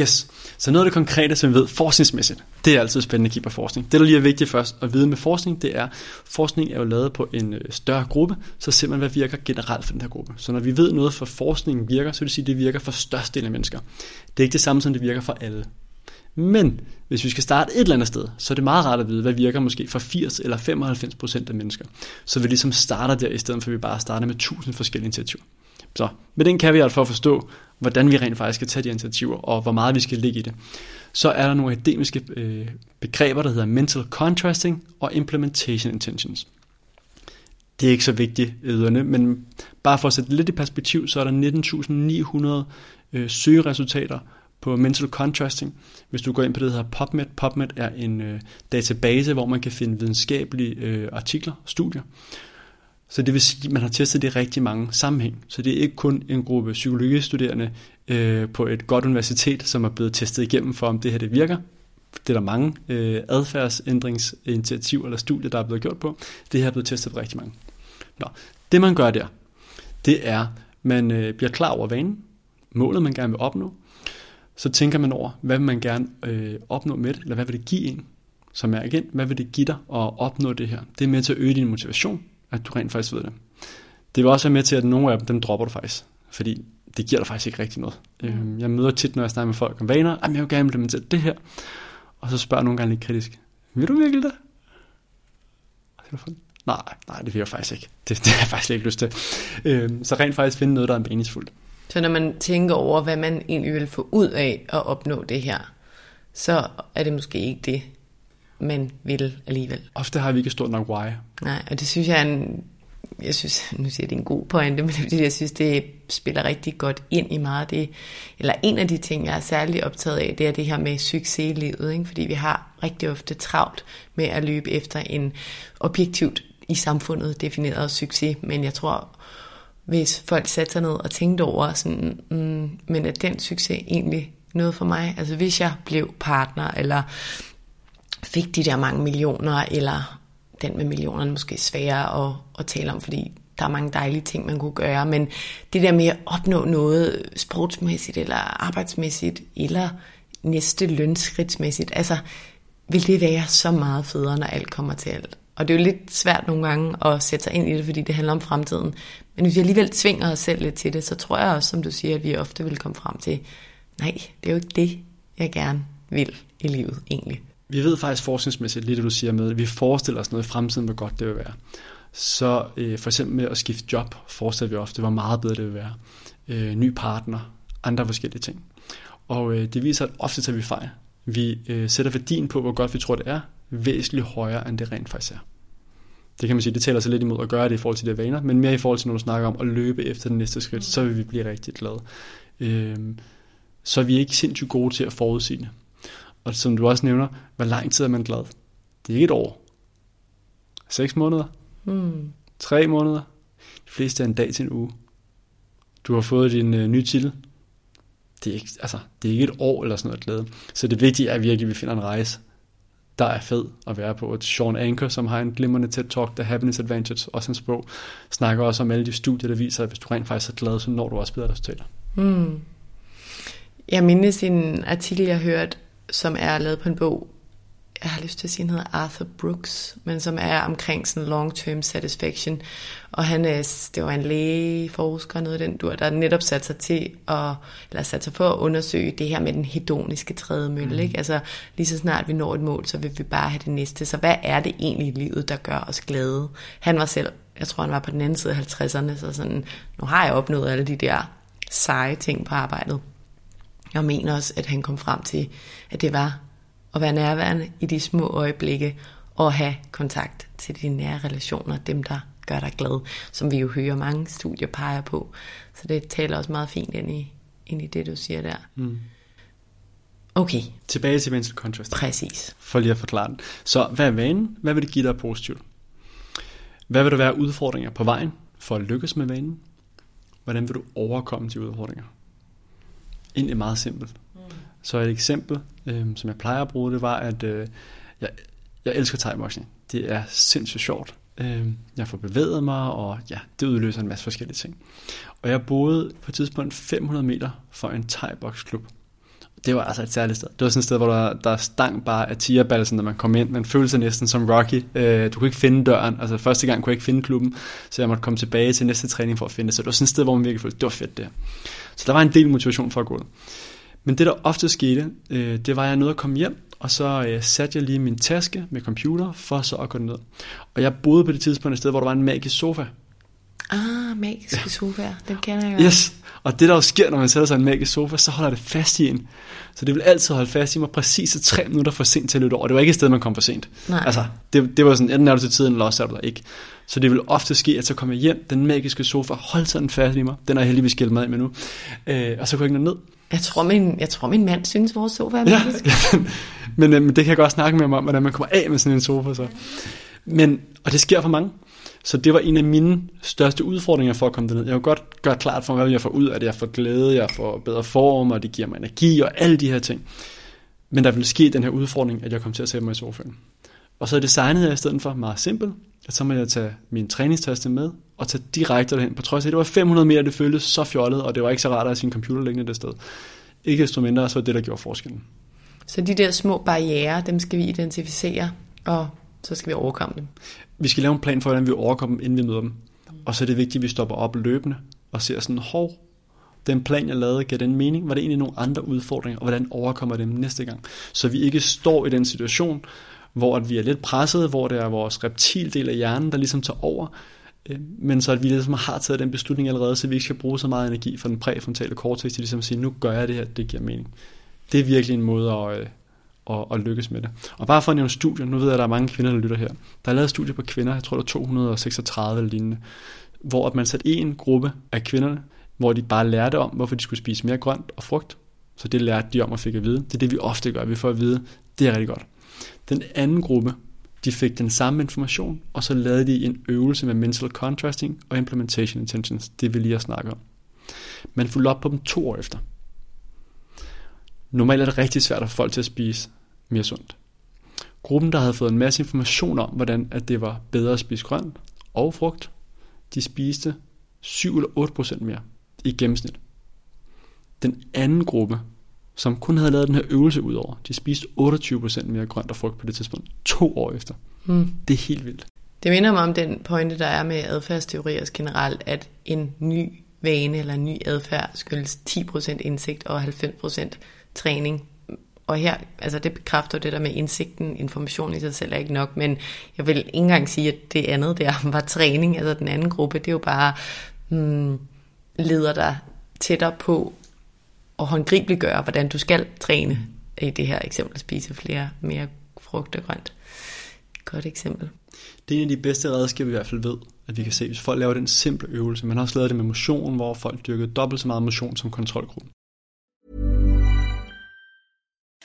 Yes. Så noget af det konkrete, som vi ved forskningsmæssigt, det er altid spændende at kigge på forskning. Det, der lige er vigtigt først at vide med forskning, det er, forskning er jo lavet på en øh, større gruppe, så ser man, hvad virker generelt for den her gruppe. Så når vi ved noget for forskningen virker, så vil det sige, at det virker for størstedelen af mennesker. Det er ikke det samme, som det virker for alle. Men hvis vi skal starte et eller andet sted, så er det meget rart at vide, hvad virker måske for 80 eller 95 procent af mennesker. Så vi ligesom starter der, i stedet for at vi bare starter med 1000 forskellige initiativer. Så med den kan vi altså for at forstå, hvordan vi rent faktisk skal tage de initiativer, og hvor meget vi skal ligge i det. Så er der nogle akademiske øh, begreber, der hedder mental contrasting og implementation intentions. Det er ikke så vigtigt yderne, men bare for at sætte lidt i perspektiv, så er der 19.900 øh, søgeresultater på mental contrasting. Hvis du går ind på det, der hedder PubMed. PubMed er en øh, database, hvor man kan finde videnskabelige øh, artikler, studier. Så det vil sige, at man har testet det i rigtig mange sammenhæng. Så det er ikke kun en gruppe psykologistuderende øh, på et godt universitet, som er blevet testet igennem for, om det her det virker. Det er der mange øh, adfærdsændringsinitiativer eller studier, der er blevet gjort på. Det her er blevet testet på rigtig mange. Nå, det man gør der, det er, man øh, bliver klar over vanen, målet man gerne vil opnå, så tænker man over, hvad vil man gerne øh, opnå med det, eller hvad vil det give en? Som er igen, hvad vil det give dig at opnå det her? Det er med til at øge din motivation, at du rent faktisk ved det. Det vil også være med til, at nogle af dem, dem dropper du faktisk. Fordi det giver dig faktisk ikke rigtig noget. Mm. Jeg møder tit, når jeg snakker med folk om vaner, at jeg vil gerne implementere det her. Og så spørger jeg nogle gange lidt kritisk, vil du virkelig det? Nej, nej, det vil jeg faktisk ikke. Det, det har jeg faktisk ikke lyst til. Øhm, så rent faktisk finde noget, der er meningsfuldt. Så når man tænker over, hvad man egentlig vil få ud af at opnå det her, så er det måske ikke det, man vil alligevel. Ofte har vi ikke stort nok why. Nej, og det synes jeg er en, jeg synes, nu siger jeg, det er en god pointe, men det jeg synes, det spiller rigtig godt ind i meget det, eller en af de ting, jeg er særlig optaget af, det er det her med succes i livet, ikke? fordi vi har rigtig ofte travlt med at løbe efter en objektivt i samfundet defineret succes, men jeg tror, hvis folk satte sig ned og tænkte over, sådan, mm, men er den succes egentlig noget for mig? Altså hvis jeg blev partner, eller fik de der mange millioner, eller den med millionerne måske sværere at, at tale om, fordi der er mange dejlige ting, man kunne gøre, men det der med at opnå noget sportsmæssigt, eller arbejdsmæssigt, eller næste lønskridtsmæssigt, altså vil det være så meget federe, når alt kommer til alt. Og det er jo lidt svært nogle gange at sætte sig ind i det, fordi det handler om fremtiden. Men hvis vi alligevel tvinger os selv lidt til det, så tror jeg også, som du siger, at vi ofte vil komme frem til, nej, det er jo ikke det, jeg gerne vil i livet egentlig. Vi ved faktisk forskningsmæssigt, lige det du siger med, at vi forestiller os noget i fremtiden, hvor godt det vil være. Så øh, for eksempel med at skifte job, forestiller vi ofte, hvor meget bedre det vil være. Øh, ny partner, andre forskellige ting. Og øh, det viser, at ofte tager vi fejl. Vi øh, sætter værdien på, hvor godt vi tror, det er, væsentligt højere, end det rent faktisk er. Det kan man sige, det taler sig lidt imod at gøre det i forhold til de vaner, men mere i forhold til, når du snakker om at løbe efter den næste skridt, så vil vi blive rigtig glade. Øh, så er vi ikke sindssygt gode til at forudsige det. Og som du også nævner, hvor lang tid er man glad? Det er ikke et år. Seks måneder? Mm. Tre måneder? De fleste er en dag til en uge. Du har fået din øh, nye titel. Det er, ikke, altså, det er ikke et år eller sådan noget glæde. Så det vigtige er virkelig, at vi finder en rejse, der er fed at være på. Og Sean Anker, som har en glimrende TED-talk, The Happiness Advantage, også en sprog, snakker også om alle de studier, der viser, at hvis du rent faktisk er glad, så når du også bedre resultater. Mm. Jeg mindes en artikel, jeg hørte som er lavet på en bog, jeg har lyst til at sige, han hedder Arthur Brooks, men som er omkring sådan long-term satisfaction. Og han er, det var en lægeforsker, noget den du der netop sat sig til at, eller sat sig for at undersøge det her med den hedoniske trædemølle. Mm. Ikke? Altså lige så snart vi når et mål, så vil vi bare have det næste. Så hvad er det egentlig i livet, der gør os glade? Han var selv, jeg tror han var på den anden side af 50'erne, så sådan, nu har jeg opnået alle de der seje ting på arbejdet. Jeg mener også, at han kom frem til, at det var at være nærværende i de små øjeblikke og have kontakt til de nære relationer, dem der gør dig glad, som vi jo hører mange studier peger på. Så det taler også meget fint ind i, ind i det, du siger der. Mm. Okay. Tilbage til mental contrast. Præcis. For lige at forklare den. Så hvad er vanen? Hvad vil det give dig positivt? Hvad vil der være udfordringer på vejen for at lykkes med vanen? Hvordan vil du overkomme de udfordringer? Egentlig meget simpelt. Mm. Så et eksempel, øh, som jeg plejer at bruge, det var, at øh, jeg, Jeg elsker thai-boxing. Det er sindssygt sjovt. Øh, jeg får bevæget mig, og ja, det udløser en masse forskellige ting. Og jeg boede på et tidspunkt 500 meter fra en thai klub det var altså et særligt sted. Det var sådan et sted, hvor der, der stang bare af tigerbalsen, når man kom ind. Man følte sig næsten som Rocky. Øh, du kunne ikke finde døren. Altså første gang kunne jeg ikke finde klubben, så jeg måtte komme tilbage til næste træning for at finde det. Så det var sådan et sted, hvor man virkelig følte, det var fedt det Så der var en del motivation for at gå Men det, der ofte skete, øh, det var, at jeg nåede at komme hjem, og så øh, satte jeg lige min taske med computer, for så at gå ned. Og jeg boede på det tidspunkt et sted, hvor der var en magisk sofa. Ah, magiske sofaer, dem kender jeg godt. Yes, og det der jo sker, når man sætter sig i en magisk sofa, så holder det fast i en. Så det vil altid holde fast i mig præcis tre minutter for sent til at løbe over. Det var ikke et sted, man kom for sent. Nej. Altså, det, det var sådan, enten er du til tiden, eller også er du der ikke. Så det vil ofte ske, at så kommer jeg hjem, den magiske sofa, holdt sådan fast i mig. Den er heldigvis skilt med med nu. Øh, og så kunne jeg ikke ned. Jeg tror, min, jeg tror, min mand synes, vores sofa er magisk. Ja, men, øh, men det kan jeg godt snakke med mig om, hvordan man kommer af med sådan en sofa. Så. Men, og det sker for mange. Så det var en af mine største udfordringer for at komme derned. Jeg kunne godt gøre klart for mig, hvad jeg får ud af det. Jeg får glæde, jeg får bedre form, og det giver mig energi og alle de her ting. Men der ville ske den her udfordring, at jeg kom til at sætte mig i sofaen. Og så designede jeg i stedet for meget simpelt, at så må jeg tage min træningstaste med og tage direkte derhen, på trods af, at det var 500 meter, det føltes så fjollet, og det var ikke så rart at have sin computer liggende det sted. Ikke desto mindre, så var det, der gjorde forskellen. Så de der små barriere, dem skal vi identificere, og så skal vi overkomme dem vi skal lave en plan for, hvordan vi overkommer dem, inden vi møder dem. Og så er det vigtigt, at vi stopper op løbende og ser sådan, hov, den plan, jeg lavede, gav den mening? Var det egentlig nogle andre udfordringer, og hvordan overkommer dem næste gang? Så vi ikke står i den situation, hvor at vi er lidt presset, hvor det er vores reptildel af hjernen, der ligesom tager over, øh, men så at vi ligesom har taget den beslutning allerede, så vi ikke skal bruge så meget energi fra den præfrontale cortex til ligesom at sige, nu gør jeg det her, det giver mening. Det er virkelig en måde at, øh, og, og lykkes med det. Og bare for at nævne studier, nu ved jeg, at der er mange kvinder, der lytter her. Der er lavet studier på kvinder, jeg tror der er 236 eller lignende, hvor at man satte en gruppe af kvinderne, hvor de bare lærte om, hvorfor de skulle spise mere grønt og frugt. Så det lærte de om og fik at vide. Det er det, vi ofte gør. Vi får at vide, det er rigtig godt. Den anden gruppe, de fik den samme information, og så lavede de en øvelse med mental contrasting og implementation intentions, det vi lige har snakket om. Man fulgte op på dem to år efter. Normalt er det rigtig svært at få folk til at spise mere sundt. Gruppen, der havde fået en masse information om, hvordan at det var bedre at spise grønt og frugt, de spiste 7 eller 8 procent mere i gennemsnit. Den anden gruppe, som kun havde lavet den her øvelse ud over, de spiste 28 procent mere grønt og frugt på det tidspunkt, to år efter. Mm. Det er helt vildt. Det minder mig om den pointe, der er med adfærdsteorier generelt, at en ny vane eller en ny adfærd skyldes 10% indsigt og 90% træning. Og her, altså det bekræfter det der med indsigten, information i sig selv er ikke nok, men jeg vil ikke engang sige, at det andet der var træning, altså den anden gruppe, det er jo bare hmm, leder dig tættere på at håndgribeligt hvordan du skal træne. I det her eksempel spise flere, mere frugt og grønt. Godt eksempel. Det er en af de bedste redskaber, vi i hvert fald ved, at vi kan se, hvis folk laver den simple øvelse. Man har også lavet det med motion, hvor folk dyrker dobbelt så meget motion som kontrolgruppen.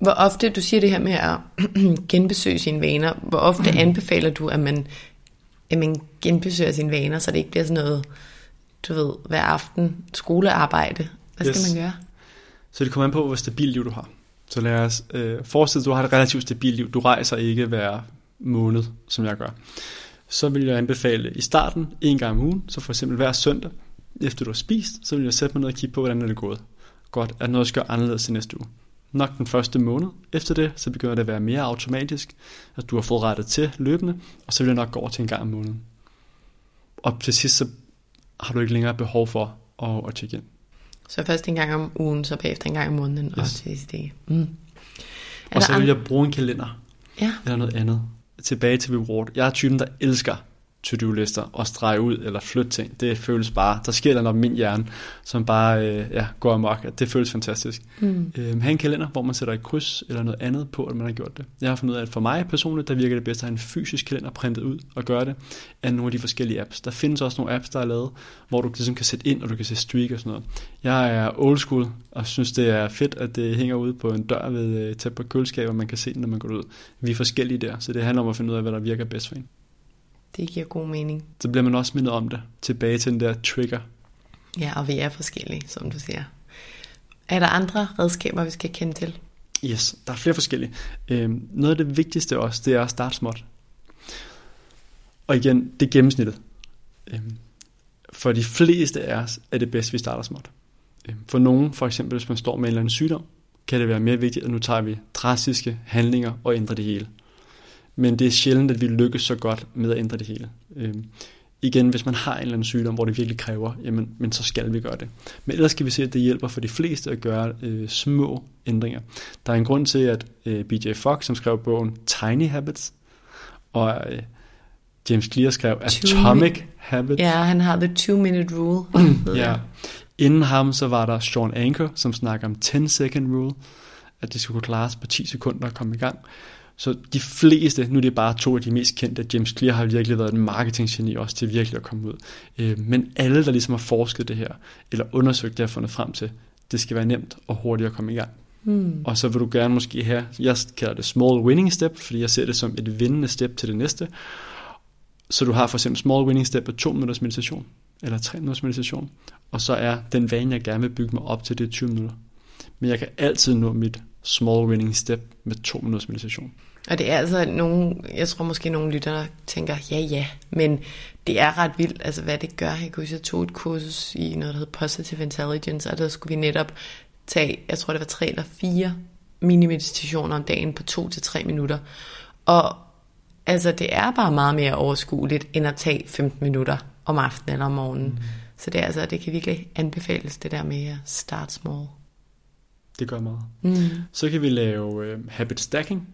Hvor ofte, du siger det her med at genbesøge sine vaner, hvor ofte anbefaler du, at man, at man genbesøger sine vaner, så det ikke bliver sådan noget, du ved, hver aften skolearbejde. Hvad skal Yes. man gøre? Så det kommer an på, hvor stabilt liv du har. Så lad os øh, forestille, at du har et relativt stabilt liv. Du rejser ikke hver måned, som jeg gør. Så vil jeg anbefale i starten en gang om ugen, så for eksempel hver søndag, efter du har spist, så vil jeg sætte mig ned og kigge på, hvordan er det gået. Godt, er der noget, jeg skal gøre anderledes i næste uge? Nok den første måned. Efter det, så begynder det at være mere automatisk, at du har fået rettet til løbende, og så vil jeg nok gå over til en gang om måneden. Og til sidst, så har du ikke længere behov for at, at tjekke ind. Så først en gang om ugen, så bagefter en gang om måneden, yes. og til sidst det. Mm. Er Og så vil jeg bruge en kalender. Ja, eller noget andet. Tilbage til reward. Jeg er typen, der elsker to-do-lister og strege ud eller flytte ting. Det føles bare, der sker noget min hjerne, som bare øh, ja, går amok. Det føles fantastisk. Mm. Øhm, have en kalender, hvor man sætter et kryds eller noget andet på, at man har gjort det. Jeg har fundet ud af, at for mig personligt, der virker det bedst at have en fysisk kalender printet ud og gøre det, af nogle af de forskellige apps. Der findes også nogle apps, der er lavet, hvor du ligesom kan sætte ind, og du kan se streak og sådan noget. Jeg er old school, og synes, det er fedt, at det hænger ude på en dør ved øh, tæt på køleskab, og man kan se det, når man går ud. Vi er forskellige der, så det handler om at finde ud af, hvad der virker bedst for en. Det giver god mening. Så bliver man også mindet om det. Tilbage til den der trigger. Ja, og vi er forskellige, som du siger. Er der andre redskaber, vi skal kende til? Yes, der er flere forskellige. Øhm, noget af det vigtigste også, det er at starte småt. Og igen, det er gennemsnittet. Øhm, for de fleste af os er det bedst, at vi starter småt. Øhm, for nogen, for eksempel hvis man står med en eller anden sygdom, kan det være mere vigtigt, at nu tager vi drastiske handlinger og ændrer det hele. Men det er sjældent, at vi lykkes så godt med at ændre det hele. Øhm, igen, hvis man har en eller anden sygdom, hvor det virkelig kræver, jamen, men så skal vi gøre det. Men ellers skal vi se, at det hjælper for de fleste at gøre øh, små ændringer. Der er en grund til, at øh, BJ Fogg, som skrev bogen Tiny Habits, og øh, James Clear skrev Atomic Habits. Ja, han har the two minute rule. Ja. jeg. Inden ham, så var der Sean Anker, som snakker om 10 second rule, at det skulle kunne klares på 10 sekunder at komme i gang. Så de fleste, nu er det bare to af de mest kendte, James Clear har virkelig været en marketinggeni også til virkelig at komme ud. Øh, Men alle, der ligesom har forsket det her, eller undersøgt det og fundet frem til, det skal være nemt og hurtigt at komme i gang. Mm. Og så vil du gerne måske have, jeg kalder det small winning step, fordi jeg ser det som et vindende step til det næste. Så du har for eksempel small winning step på 2 minutters meditation, eller 3 minutters meditation, og så er den vane, jeg gerne vil bygge mig op til, det er 20 minutter. Men jeg kan altid nå mit small winning step med 2 minutters meditation. Og det er altså nogen, jeg tror måske nogle lyttere tænker, ja ja, men det er ret vildt, altså hvad det gør. Jeg kan huske, jeg tog et kursus i noget, der hedder Positive Intelligence, og der skulle vi netop tage, jeg tror det var tre eller fire mini-meditationer om dagen på to til tre minutter. Og altså det er bare meget mere overskueligt, end at tage 15 minutter om aftenen eller om morgenen. Mm. Så det er altså, det kan virkelig anbefales, det der med at start small. Det gør meget. Mm. Så kan vi lave øh, habit stacking.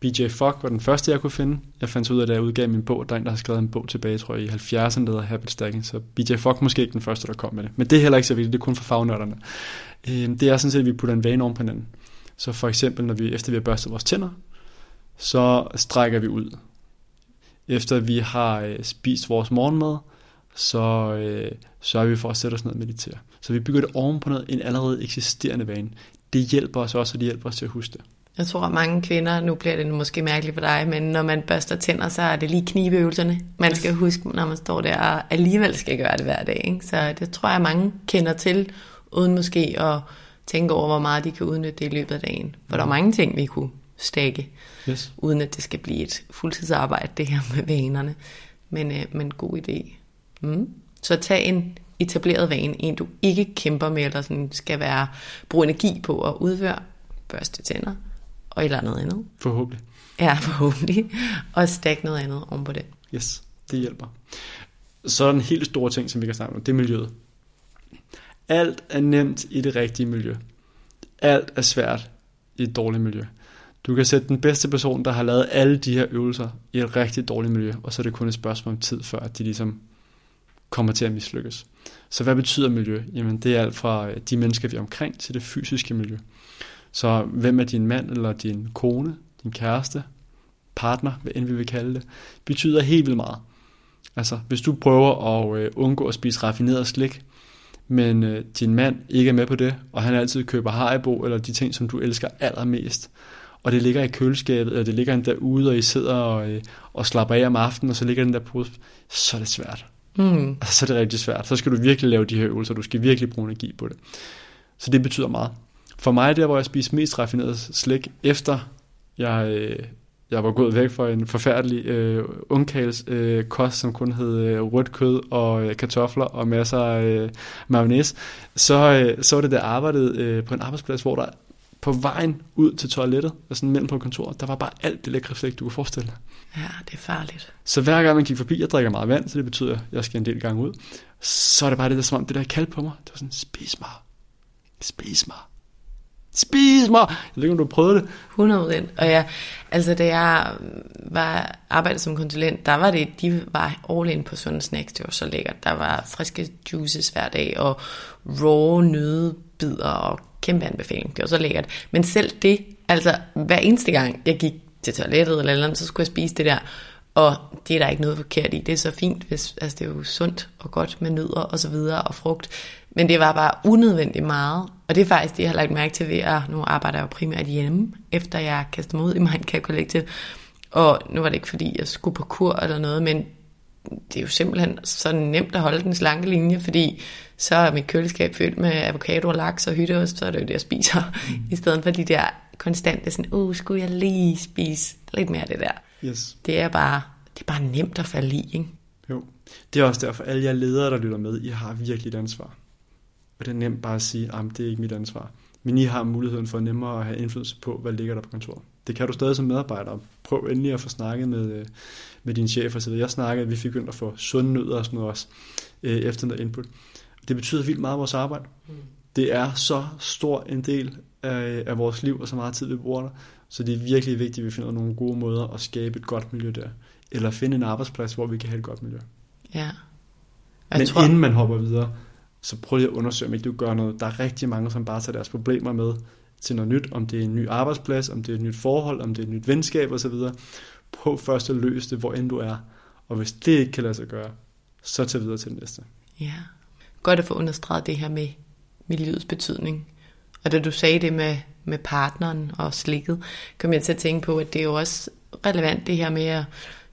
BJ Fogg var den første, jeg kunne finde. Jeg fandt ud af, da jeg udgav min bog, der er en, der har skrevet en bog tilbage, tror jeg, i 70'erne, der hedder Habit Stacking. Så BJ Fogg måske ikke den første, der kom med det. Men det er heller ikke så vigtigt, det er kun for fagnørderne. Øh, det er sådan set, at vi putter en vane oven på hinanden. Så for eksempel, når vi, efter vi har børstet vores tænder, så strækker vi ud. Efter vi har øh, spist vores morgenmad, så øh, sørger vi for at sætte os ned og meditere. Så vi bygger det oven på noget, en allerede eksisterende vane. Det hjælper os også, og det hjælper os til at huske det. Jeg tror, at mange kvinder, nu bliver det måske mærkeligt for dig, men når man børster tænder, så er det lige knibeøvelserne. Man skal huske, når man står der og alligevel skal gøre det hver dag. Ikke? Så det tror jeg, mange kender til, uden måske at tænke over, hvor meget de kan udnytte det i løbet af dagen. For der er mange ting, vi kunne stakke, Yes. uden at det skal blive et fuldtidsarbejde, det her med vanerne. Men, øh, men god idé. Mm. Så tag en etableret vane, en du ikke kæmper med, eller sådan skal være, bruge energi på at udføre, børste tænder, og et eller andet andet. Forhåbentlig. Ja, forhåbentlig. Og stak noget andet oven på det. Yes, det hjælper. Så er der en helt stor ting, som vi kan snakke om, det er miljøet. Alt er nemt i det rigtige miljø. Alt er svært i et dårligt miljø. Du kan sætte den bedste person, der har lavet alle de her øvelser, i et rigtig dårligt miljø, og så er det kun et spørgsmål om tid, før at de ligesom kommer til at mislykkes. Så hvad betyder miljø? Jamen det er alt fra øh, de mennesker, vi er omkring, til det fysiske miljø. Så hvem er din mand eller din kone, din kæreste, partner, hvad end vi vil kalde det, betyder helt vildt meget. Altså, hvis du prøver at øh, undgå at spise raffineret slik, men øh, din mand ikke er med på det, og han altid køber Haribo eller de ting, som du elsker allermest, og det ligger i køleskabet, eller det ligger den derude, og I sidder og, øh, og slapper af om aftenen, og så ligger den der pose, så er det svært. Mm. Altså, så er det rigtig svært. Så skal du virkelig lave de her øvelser, du skal virkelig bruge energi på det. Så det betyder meget. For mig, der hvor jeg spiser mest raffineret slik, efter jeg, øh, jeg var gået væk fra en forfærdelig øh, ungkals øh, kost, som kun hed øh, rødt kød og øh, kartofler og masser af øh, mayonnaise, så, øh, så var det der arbejdet øh, på en arbejdsplads, hvor der på vejen ud til toilettet, altså mellem på kontoret, der var bare alt det lækre slik, du kunne forestille dig. Ja, det er farligt. Så hver gang man gik forbi, jeg drikker meget vand, så det betyder, at jeg skal en del gange ud, så er det bare det der, som om det der kald på mig. Det var sådan, spis mig. Spis mig. Spis mig! Jeg ved ikke, om du har prøvet det. 100 Og ja, altså da jeg mm, var arbejdet som konsulent, der var det, de var all in på sunde snacks. Det var så lækkert. Der var friske juices hver dag, og raw nødebidder, og kæmpe anbefaling. Det var så lækkert. Men selv det, altså hver eneste gang, jeg gik til toilettet eller eller andet, så skulle jeg spise det der. Og det er der ikke noget forkert i. Det er så fint, hvis, altså det er jo sundt og godt med nødder og så videre og frugt. Men det var bare unødvendigt meget. Og det er faktisk det, jeg har lagt mærke til ved at, nu arbejder jeg jo primært hjemme, efter jeg kastede mig ud i Mindcare Collective. Og nu var det ikke fordi, jeg skulle på kur eller noget, men det er jo simpelthen så nemt at holde den slanke linje, fordi så er mit køleskab fyldt med avocado og laks og hytteost, så er det jo det, jeg spiser, mm. i stedet for de der konstante sådan, åh, uh, skulle jeg lige spise lidt mere af det der. Yes. Det er bare, det er bare nemt at falde i, ikke? Jo. Det er også derfor, alle jer ledere, der lytter med, I har virkelig et ansvar. Og det er nemt bare at sige, at det er ikke mit ansvar. Men I har muligheden for nemmere at have indflydelse på, hvad ligger der på kontoret. Det kan du stadig som medarbejder. Prøv endelig at få snakket med, øh, med din chef og så. Jeg snakkede, vi fik begyndt at få sunde nødder og sådan noget også, øh, efter noget input. Det betyder vildt meget af vores arbejde. Mm. Det er så stor en del af, af vores liv, og så meget tid vi bruger der. Så det er virkelig vigtigt, at vi finder nogle gode måder at skabe et godt miljø der. Eller finde en arbejdsplads, hvor vi kan have et godt miljø. Ja. Jeg Men tror... inden man hopper videre, så prøv lige at undersøge, om ikke du gør noget. Der er rigtig mange, som bare tager deres problemer med til noget nyt, om det er en ny arbejdsplads, om det er et nyt forhold, om det er et nyt venskab osv. Prøv først at løse det, hvor end du er. Og hvis det ikke kan lade sig gøre, så tag videre til det næste. Ja, godt at få understreget det her med miljøets betydning. Og da du sagde det med, med partneren og slikket, kom jeg til at tænke på, at det er jo også relevant det her med at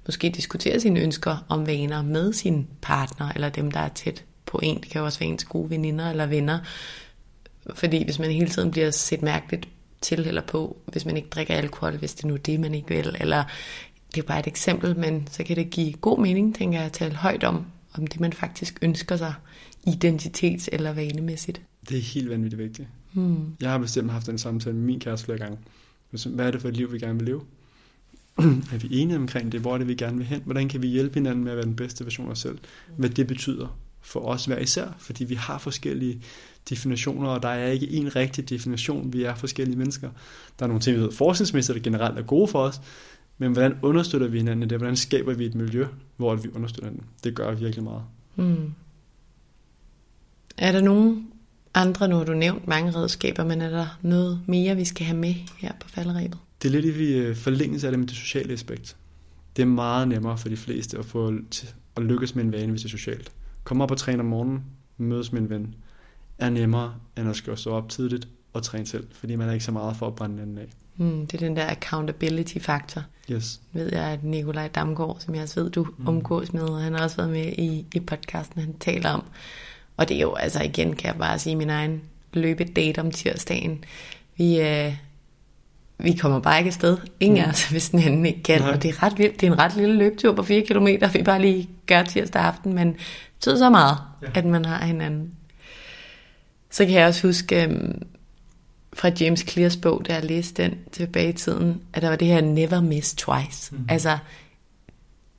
måske diskutere sine ønsker om vaner med sin partner, eller dem, der er tæt på en. Det kan jo også være ens gode veninder eller venner. Fordi hvis man hele tiden bliver set mærkeligt til eller på, hvis man ikke drikker alkohol, hvis det nu er det, man ikke vil, eller det er bare et eksempel, men så kan det give god mening, tænker jeg, at tale højt om, om det man faktisk ønsker sig, identitets- eller vanemæssigt. Det er helt vanvittigt vigtigt. Hmm. Jeg har bestemt haft en samtale med min kæreste flere gange. Hvad er det for et liv, vi gerne vil leve? er vi enige omkring det? Hvor er det, vi gerne vil hen? Hvordan kan vi hjælpe hinanden med at være den bedste version af os selv? Hvad det betyder for os hver især, fordi vi har forskellige definitioner, og der er ikke en rigtig definition. Vi er forskellige mennesker. Der er nogle ting, vi ved forskningsmæssigt, der generelt er gode for os, men hvordan understøtter vi hinanden i det? Hvordan skaber vi et miljø, hvor vi understøtter hinanden? Det gør virkelig meget. Mm. Er der nogen andre, nu har du nævnt mange redskaber, men er der noget mere, vi skal have med her på falderæbet? Det er lidt i øh, forlængelse af det med det sociale aspekt. Det er meget nemmere for de fleste at få at lykkes med en vane, hvis det er socialt. Kom op og træne om morgenen, mødes med en ven, er nemmere, end at skal stå op tidligt og træne selv, fordi man er ikke så meget for at brænde anden af. Mm, det er den der accountability-faktor. Yes. Ved jeg, at Nikolaj Damgaard, som jeg også ved, du mm. omgås med, og han har også været med i, i podcasten, han taler om. Og det er jo, altså igen kan jeg bare sige, min egen løbedate om tirsdagen. Vi, øh, vi kommer bare ikke afsted. Ingen mm. af os, hvis den anden ikke kan. Nej. Og det er ret vildt. Det er en ret lille løbetur på 4 km, vi bare lige gør tirsdag aften, men det betyder så meget, ja. at man har hinanden. Så kan jeg også huske um, fra James Clears bog, da jeg læste den tilbage i tiden, at der var det her never miss twice. Mm. Altså,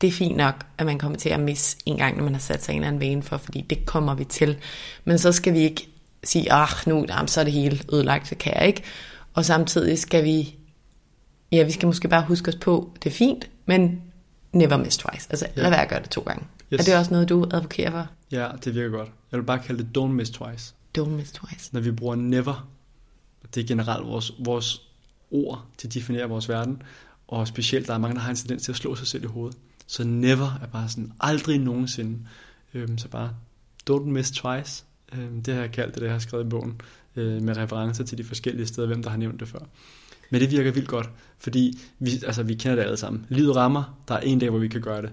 det er fint nok, at man kommer til at misse en gang, når man har sat sig en eller anden vane for, fordi det kommer vi til. Men så skal vi ikke sige, ah, nu jamen, så er det hele ødelagt, så kan jeg ikke. Og samtidig skal vi, ja, vi skal måske bare huske os på, det er fint, men never miss twice. Altså, ja. lad være at gøre det to gange. Yes. Er det også noget, du advokerer for? Ja, det virker godt. Jeg vil bare kalde det don't miss twice. Don't miss twice. Når vi bruger never, det er generelt vores, vores ord til at definere vores verden, og specielt der er mange, der har en tendens til at slå sig selv i hovedet. Så never er bare sådan, aldrig nogensinde. Øhm, så bare, don't miss twice. Øhm, det har jeg kaldt det, det jeg har skrevet i bogen, øh, med referencer til de forskellige steder, hvem der har nævnt det før. Men det virker vildt godt, fordi vi, altså, vi kender det alle sammen. Livet rammer, der er en dag, hvor vi kan gøre det.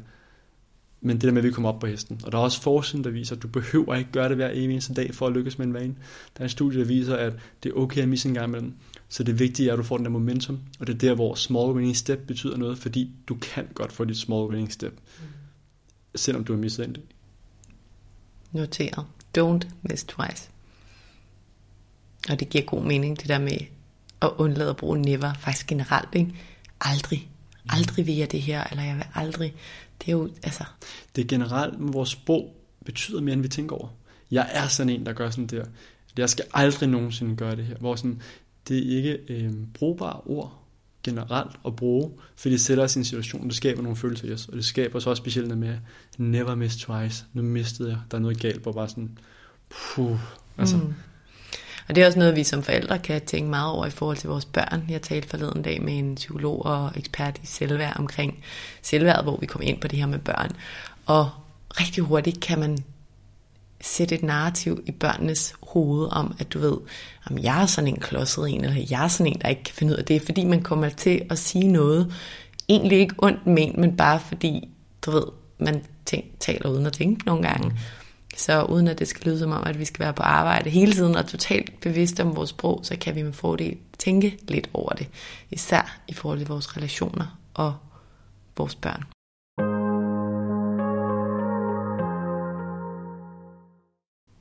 Men det der med, at vi kommer op på hesten. Og der er også forskning, der viser, at du behøver ikke gøre det hver eneste dag for at lykkes med en vane. Der er en studie, der viser, at det er okay at misse en gang imellem. Så det vigtige er, at du får den der momentum. Og det er der, hvor small winning step betyder noget, fordi du kan godt få dit small winning step. Mm. Selvom du har misset en dag. Noteret. Don't miss twice. Og det giver god mening, det der med at undlade at bruge never, faktisk generelt, ikke? Aldrig. Aldrig vil jeg det her, eller jeg vil aldrig. Det er jo, altså... Det er generelt, vores sprog betyder mere, end vi tænker over. Jeg er sådan en, der gør sådan der. Jeg skal aldrig nogensinde gøre det her. Hvor sådan, det er ikke øh, brugbare ord generelt at bruge, for det sætter os i en situation, det skaber nogle følelser i os, og det skaber så også specielt med, never miss twice, nu mistede jeg, der er noget galt, hvor bare sådan, puh, altså, mm. Og det er også noget, vi som forældre kan tænke meget over i forhold til vores børn. Jeg talte forleden dag med en psykolog og ekspert i selvværd omkring selvværd, hvor vi kom ind på det her med børn. Og rigtig hurtigt kan man sætte et narrativ i børnenes hoved om, at du ved, om jeg er sådan en klodset en, eller jeg er sådan en, der ikke kan finde ud af det, fordi man kommer til at sige noget, egentlig ikke ondt ment, men bare fordi, du ved, man tænk, taler uden at tænke nogle gange. Så uden at det skal lyde som om, at vi skal være på arbejde hele tiden og totalt bevidste om vores sprog, så kan vi med fordel tænke lidt over det. Især i forhold til vores relationer og vores børn.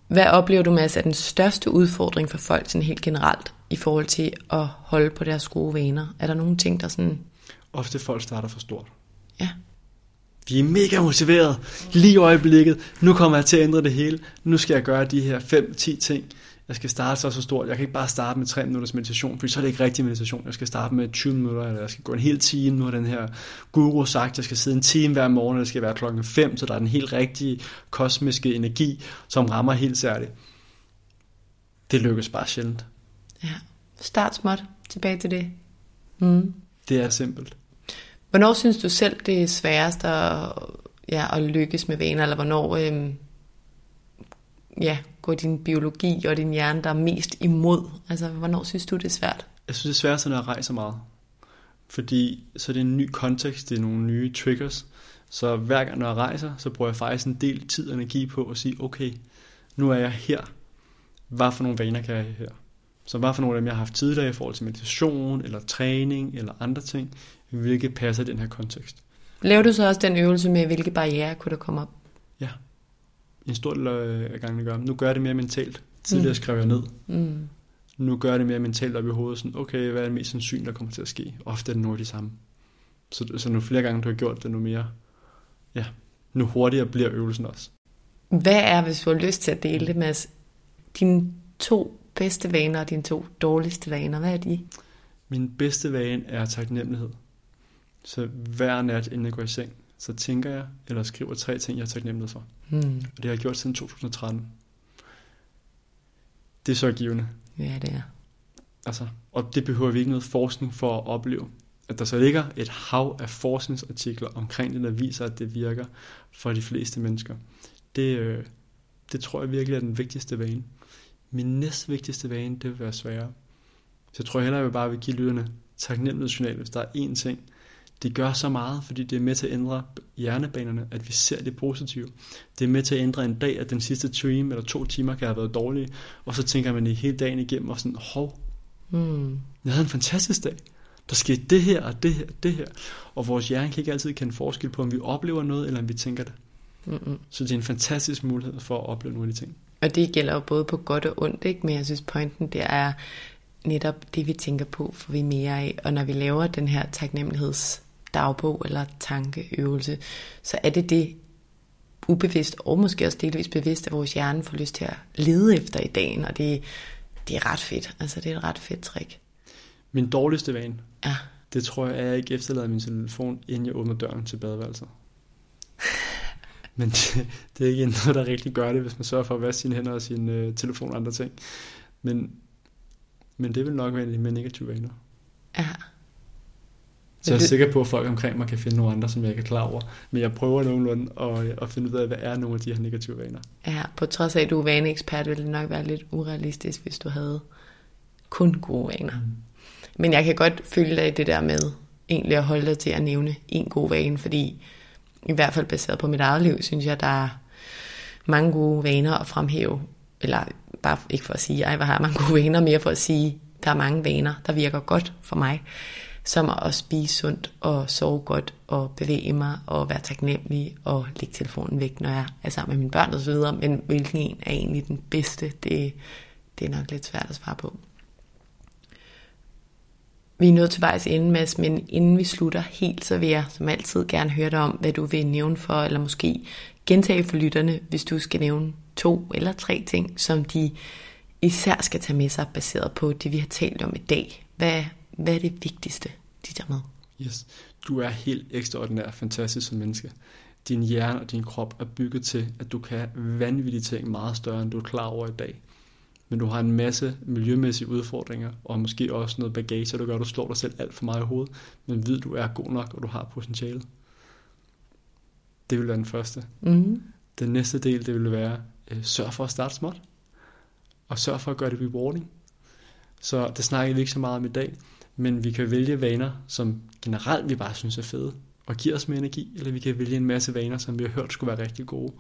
Hvad oplever du, med er den største udfordring for folk sådan helt generelt i forhold til at holde på deres gode vaner? Er der nogle ting, der sådan... Ofte folk starter for stort. Ja. Vi er mega motiveret lige i øjeblikket. Nu kommer jeg til at ændre det hele. Nu skal jeg gøre de her 5-10 ting. Jeg skal starte så så stort. Jeg kan ikke bare starte med 3 minutters meditation, for så er det ikke rigtig meditation. Jeg skal starte med 20 minutter, eller jeg skal gå en hel time. Nu har den her guru sagt, at jeg skal sidde en time hver morgen, og det skal være klokken 5, så der er den helt rigtige kosmiske energi, som rammer helt særligt. Det lykkes bare sjældent. Ja, start småt. Tilbage til det. Mm. Det er simpelt. Hvornår synes du selv, det er sværest at, ja, at lykkes med vaner, eller hvornår øhm, ja, går din biologi og din hjerne der er mest imod? Altså, hvornår synes du, det er svært? Jeg synes, det er sværest, når jeg rejser meget. Fordi så er det en ny kontekst, det er nogle nye triggers. Så hver gang, når jeg rejser, så bruger jeg faktisk en del tid og energi på at sige, okay, nu er jeg her. Hvad for nogle vaner kan jeg have her? Så hvad for nogle af dem, jeg har haft tidligere i forhold til meditation, eller træning, eller andre ting, hvilket passer i den her kontekst. Laver du så også den øvelse med, hvilke barriere kunne der komme op? Ja, en stor del af gangen gør. Nu gør jeg det mere mentalt. Tidligere mm. skrev jeg ned. Mm. Nu gør jeg det mere mentalt op i hovedet. Sådan, okay, hvad er det mest sandsynligt, der kommer til at ske? Ofte er det noget det samme. Så, så nu flere gange, du har gjort det, nu mere, ja, nu hurtigere bliver øvelsen også. Hvad er, hvis du har lyst til at dele det med dine to bedste vaner og dine to dårligste vaner? Hvad er de? Min bedste vane er taknemmelighed. Så hver nat, inden jeg går i seng, så tænker jeg, eller skriver tre ting, jeg er taknemmelig for. Mm. Og det har jeg gjort siden 2013. Det er så givende. Ja, det er. Altså, og det behøver vi ikke noget forskning for at opleve. At der så ligger et hav af forskningsartikler omkring det, der viser, at det virker for de fleste mennesker. Det, øh, det tror jeg virkelig er den vigtigste vane. Min næstvigtigste vane, det vil være sværere. Så jeg tror hellere, jeg vil bare vil give lytterne taknemmelighedsjournal, hvis der er én ting. Det gør så meget, fordi det er med til at ændre hjernebanerne, at vi ser det positive. Det er med til at ændre en dag, at den sidste time eller to timer kan have været dårlige, og så tænker man i hele dagen igennem og sådan, hov, mm. jeg havde en fantastisk dag. Der skete det her og det her og det her. Og vores hjerne kan ikke altid kende forskel på, om vi oplever noget, eller om vi tænker det. Mm-mm. Så det er en fantastisk mulighed for at opleve nogle af de ting. Og det gælder jo både på godt og ondt, ikke? men jeg synes pointen det er, netop det, vi tænker på, får vi mere af. Og når vi laver den her taknemmelighedsdagbog eller tankeøvelse, så er det det ubevidst og måske også delvis bevidst, at vores hjerne får lyst til at lede efter i dagen, og det, det er ret fedt. Altså, det er et ret fedt trick. Min dårligste vane, ja. det tror jeg, at jeg ikke efterlader min telefon, inden jeg åbner døren til badeværelset. Men det, det er ikke noget, der rigtig gør det, hvis man sørger for at vaske sine hænder og sin øh, telefon og andre ting. Men, men det vil nok være med negative vaner. Ja. Så jeg er sikker på, at folk omkring mig kan finde nogle andre, som jeg ikke er klar over. Men jeg prøver nogenlunde at, at finde ud af, hvad er nogle af de her negative vaner. Ja, på trods af, at du er vaneekspert, ville det nok være lidt urealistisk, hvis du havde kun gode vaner. Mm. Men jeg kan godt følge dig i det der med egentlig at holde dig til at nævne en god vane, fordi i hvert fald baseret på mit eget liv, synes jeg, der er mange gode vaner at fremhæve. Eller bare ikke for at sige, at jeg har mange gode vaner, mere for at sige, at der er mange vaner, der virker godt for mig som at spise sundt og sove godt og bevæge mig og være taknemmelig og lægge telefonen væk, når jeg er sammen med mine børn og så videre. Men hvilken en er egentlig den bedste, det, det er nok lidt svært at svare på. Vi er nået til vejs ende, Mads, men inden vi slutter helt, så vil jeg som altid gerne høre dig om, hvad du vil nævne for, eller måske gentage for lytterne, hvis du skal nævne to eller tre ting, som de især skal tage med sig, baseret på det, vi har talt om i dag. Hvad, hvad er det vigtigste, de tager med? Yes. Du er helt ekstraordinær fantastisk som menneske. Din hjerne og din krop er bygget til, at du kan vanvittige ting meget større, end du er klar over i dag. Men du har en masse miljømæssige udfordringer, og måske også noget bagage, der gør, at du slår dig selv alt for meget i hovedet, men ved, du er god nok, og du har potentiale. Det vil være den første. Mm. Den næste del, det vil være, øh, sørg for at starte småt, og sørg for at gøre det rewarding. Så det snakker vi ikke så meget om i dag, men vi kan vælge vaner, som generelt vi bare synes er fede, og giver os mere energi, eller vi kan vælge en masse vaner, som vi har hørt skulle være rigtig gode.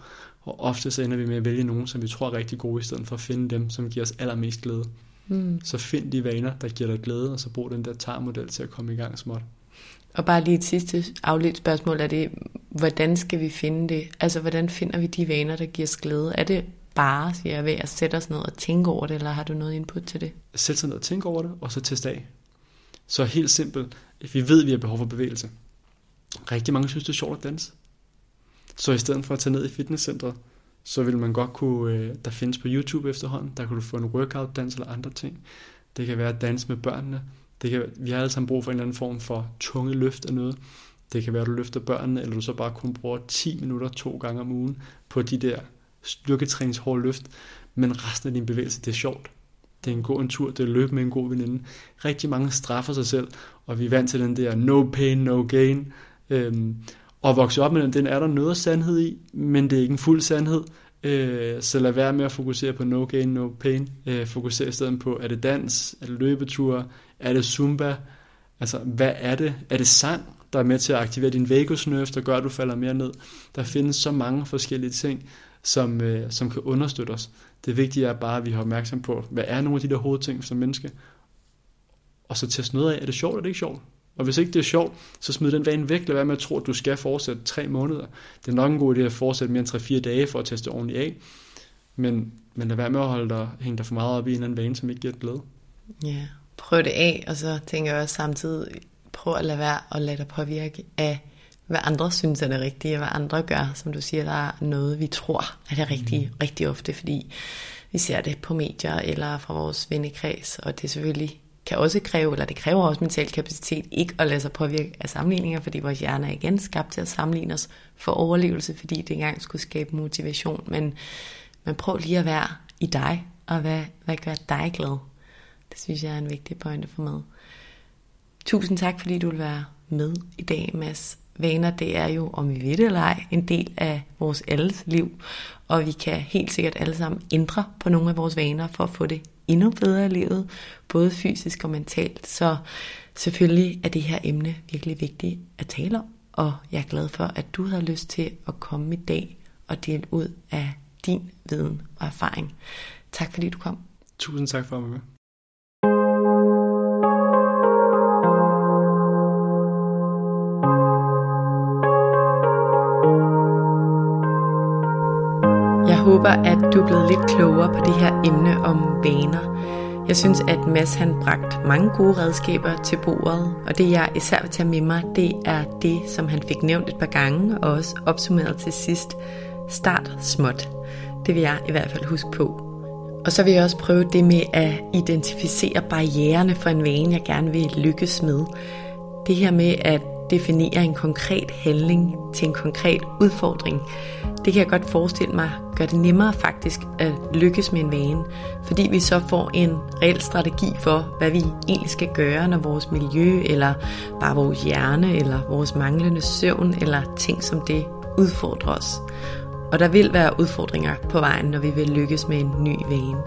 Og ofte så ender vi med at vælge nogen, som vi tror er rigtig gode, i stedet for at finde dem, som giver os allermest glæde. Mm. Så find de vaner, der giver dig glæde, og så brug den der tarmodel til at komme i gang småt. Og bare lige et sidste afledt spørgsmål er det, hvordan skal vi finde det? Altså, hvordan finder vi de vaner, der giver os glæde? Er det bare, siger jeg, ved at sætte os ned og tænke over det, eller har du noget input til det? Sæt sig ned og tænke over det, og så teste af. Så helt simpelt, vi ved, at vi har behov for bevægelse. Rigtig mange synes, det er sjovt at danse. Så i stedet for at tage ned i fitnesscentret, så vil man godt kunne, øh, der findes på YouTube efterhånden, der kan du få en workout dans eller andre ting. Det kan være at danse med børnene. Det kan, vi har alle sammen brug for en eller anden form for tunge løft af noget. Det kan være, at du løfter børnene, eller du så bare kun bruger 10 minutter to gange om ugen på de der styrketræningshårde løft. Men resten af din bevægelse, det er sjovt. Det er en god en tur, det er at løbe med en god veninde. Rigtig mange straffer sig selv, og vi er vant til den der no pain, no gain. Øhm, og vokse op med den, den er der noget sandhed i, men det er ikke en fuld sandhed. Øh, så lad være med at fokusere på no gain, no pain. Øh, fokuser i stedet på, er det dans, er det løbeture, er det zumba? Altså, hvad er det? Er det sang, der er med til at aktivere din vagusnerve, der gør, at du falder mere ned? Der findes så mange forskellige ting, som, øh, som kan understøtte os. Det vigtige er bare, at vi har opmærksom på, hvad er nogle af de der hovedting som menneske, og så teste noget af, er det sjovt, eller er det ikke sjovt? Og hvis ikke det er sjovt, så smid den vane væk. Lad være med at tro, at du skal fortsætte tre måneder. Det er nok en god idé at fortsætte mere end 3-4 dage for at teste ordentligt af. Men, men lad være med at holde dig, hænge dig for meget op i en eller anden vane, som ikke giver glæde. Ja, prøv det af, og så tænker jeg også samtidig, prøv at lade være og lade dig påvirke af, hvad andre synes er det rigtige, og hvad andre gør. Som du siger, der er noget, vi tror er det rigtige mm. rigtig ofte, fordi vi ser det på medier eller fra vores vennekreds, og det selvfølgelig kan også kræve, eller det kræver også mental kapacitet, ikke at lade sig påvirke af sammenligninger, fordi vores hjerne er igen skabt til at sammenligne os for overlevelse, fordi det engang skulle skabe motivation. Men, men prøv lige at være i dig, og hvad, hvad gør dig glad? Det synes jeg er en vigtig pointe for med. Tusind tak, fordi du vil være med i dag, Mads. Vaner, det er jo, om vi ved det eller ej, en del af vores alles liv. Og vi kan helt sikkert alle sammen ændre på nogle af vores vaner for at få det endnu bedre i livet, både fysisk og mentalt. Så selvfølgelig er det her emne virkelig vigtigt at tale om, og jeg er glad for, at du har lyst til at komme i dag og dele ud af din viden og erfaring. Tak fordi du kom. Tusind tak for at være med. Håber, at du er blevet lidt klogere på det her emne om vaner. Jeg synes, at Mads han bragt mange gode redskaber til bordet, og det jeg især vil tage med mig, det er det, som han fik nævnt et par gange, og også opsummeret til sidst. Start småt. Det vil jeg i hvert fald huske på. Og så vil jeg også prøve det med at identificere barriererne for en vane, jeg gerne vil lykkes med. Det her med, at definere en konkret handling til en konkret udfordring, det kan jeg godt forestille mig gør det nemmere faktisk at lykkes med en vane, fordi vi så får en reel strategi for, hvad vi egentlig skal gøre, når vores miljø, eller bare vores hjerne, eller vores manglende søvn, eller ting som det udfordrer os. Og der vil være udfordringer på vejen, når vi vil lykkes med en ny vane.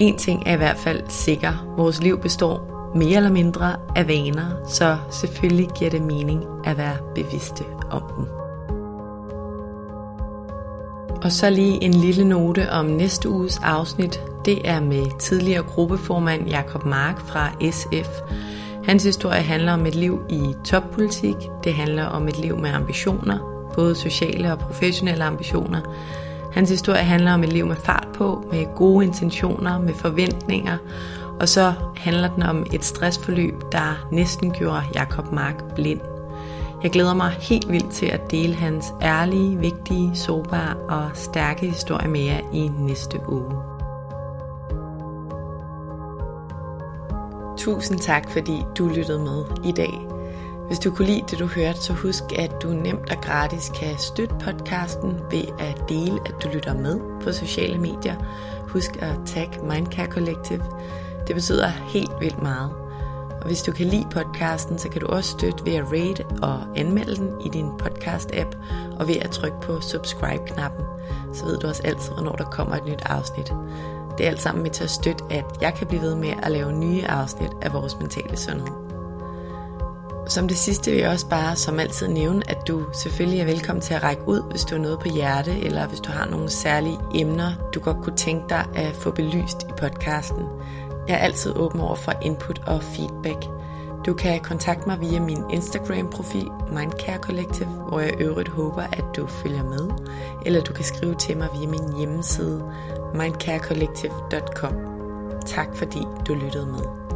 En ting er i hvert fald sikker. Vores liv består mere eller mindre af vaner, så selvfølgelig giver det mening at være bevidste om dem. Og så lige en lille note om næste uges afsnit. Det er med tidligere gruppeformand Jakob Mark fra SF. Hans historie handler om et liv i toppolitik. Det handler om et liv med ambitioner, både sociale og professionelle ambitioner. Hans historie handler om et liv med fart på, med gode intentioner, med forventninger. Og så handler den om et stressforløb, der næsten gjorde Jakob Mark blind. Jeg glæder mig helt vildt til at dele hans ærlige, vigtige, sårbare og stærke historie med jer i næste uge. Tusind tak, fordi du lyttede med i dag. Hvis du kunne lide det, du hørte, så husk, at du nemt og gratis kan støtte podcasten ved at dele, at du lytter med på sociale medier. Husk at tag Mindcare Collective. Det betyder helt vildt meget. Og hvis du kan lide podcasten, så kan du også støtte ved at rate og anmelde den i din podcast-app, og ved at trykke på subscribe-knappen, så ved du også altid, hvornår der kommer et nyt afsnit. Det er alt sammen med til at støtte, at jeg kan blive ved med at lave nye afsnit af vores mentale sundhed. Som det sidste vil jeg også bare som altid nævne, at du selvfølgelig er velkommen til at række ud, hvis du har noget på hjerte, eller hvis du har nogle særlige emner, du godt kunne tænke dig at få belyst i podcasten. Jeg er altid åben over for input og feedback. Du kan kontakte mig via min Instagram-profil Mindcare Collective, hvor jeg øvrigt håber, at du følger med. Eller du kan skrive til mig via min hjemmeside mindcarecollective.com. Tak fordi du lyttede med.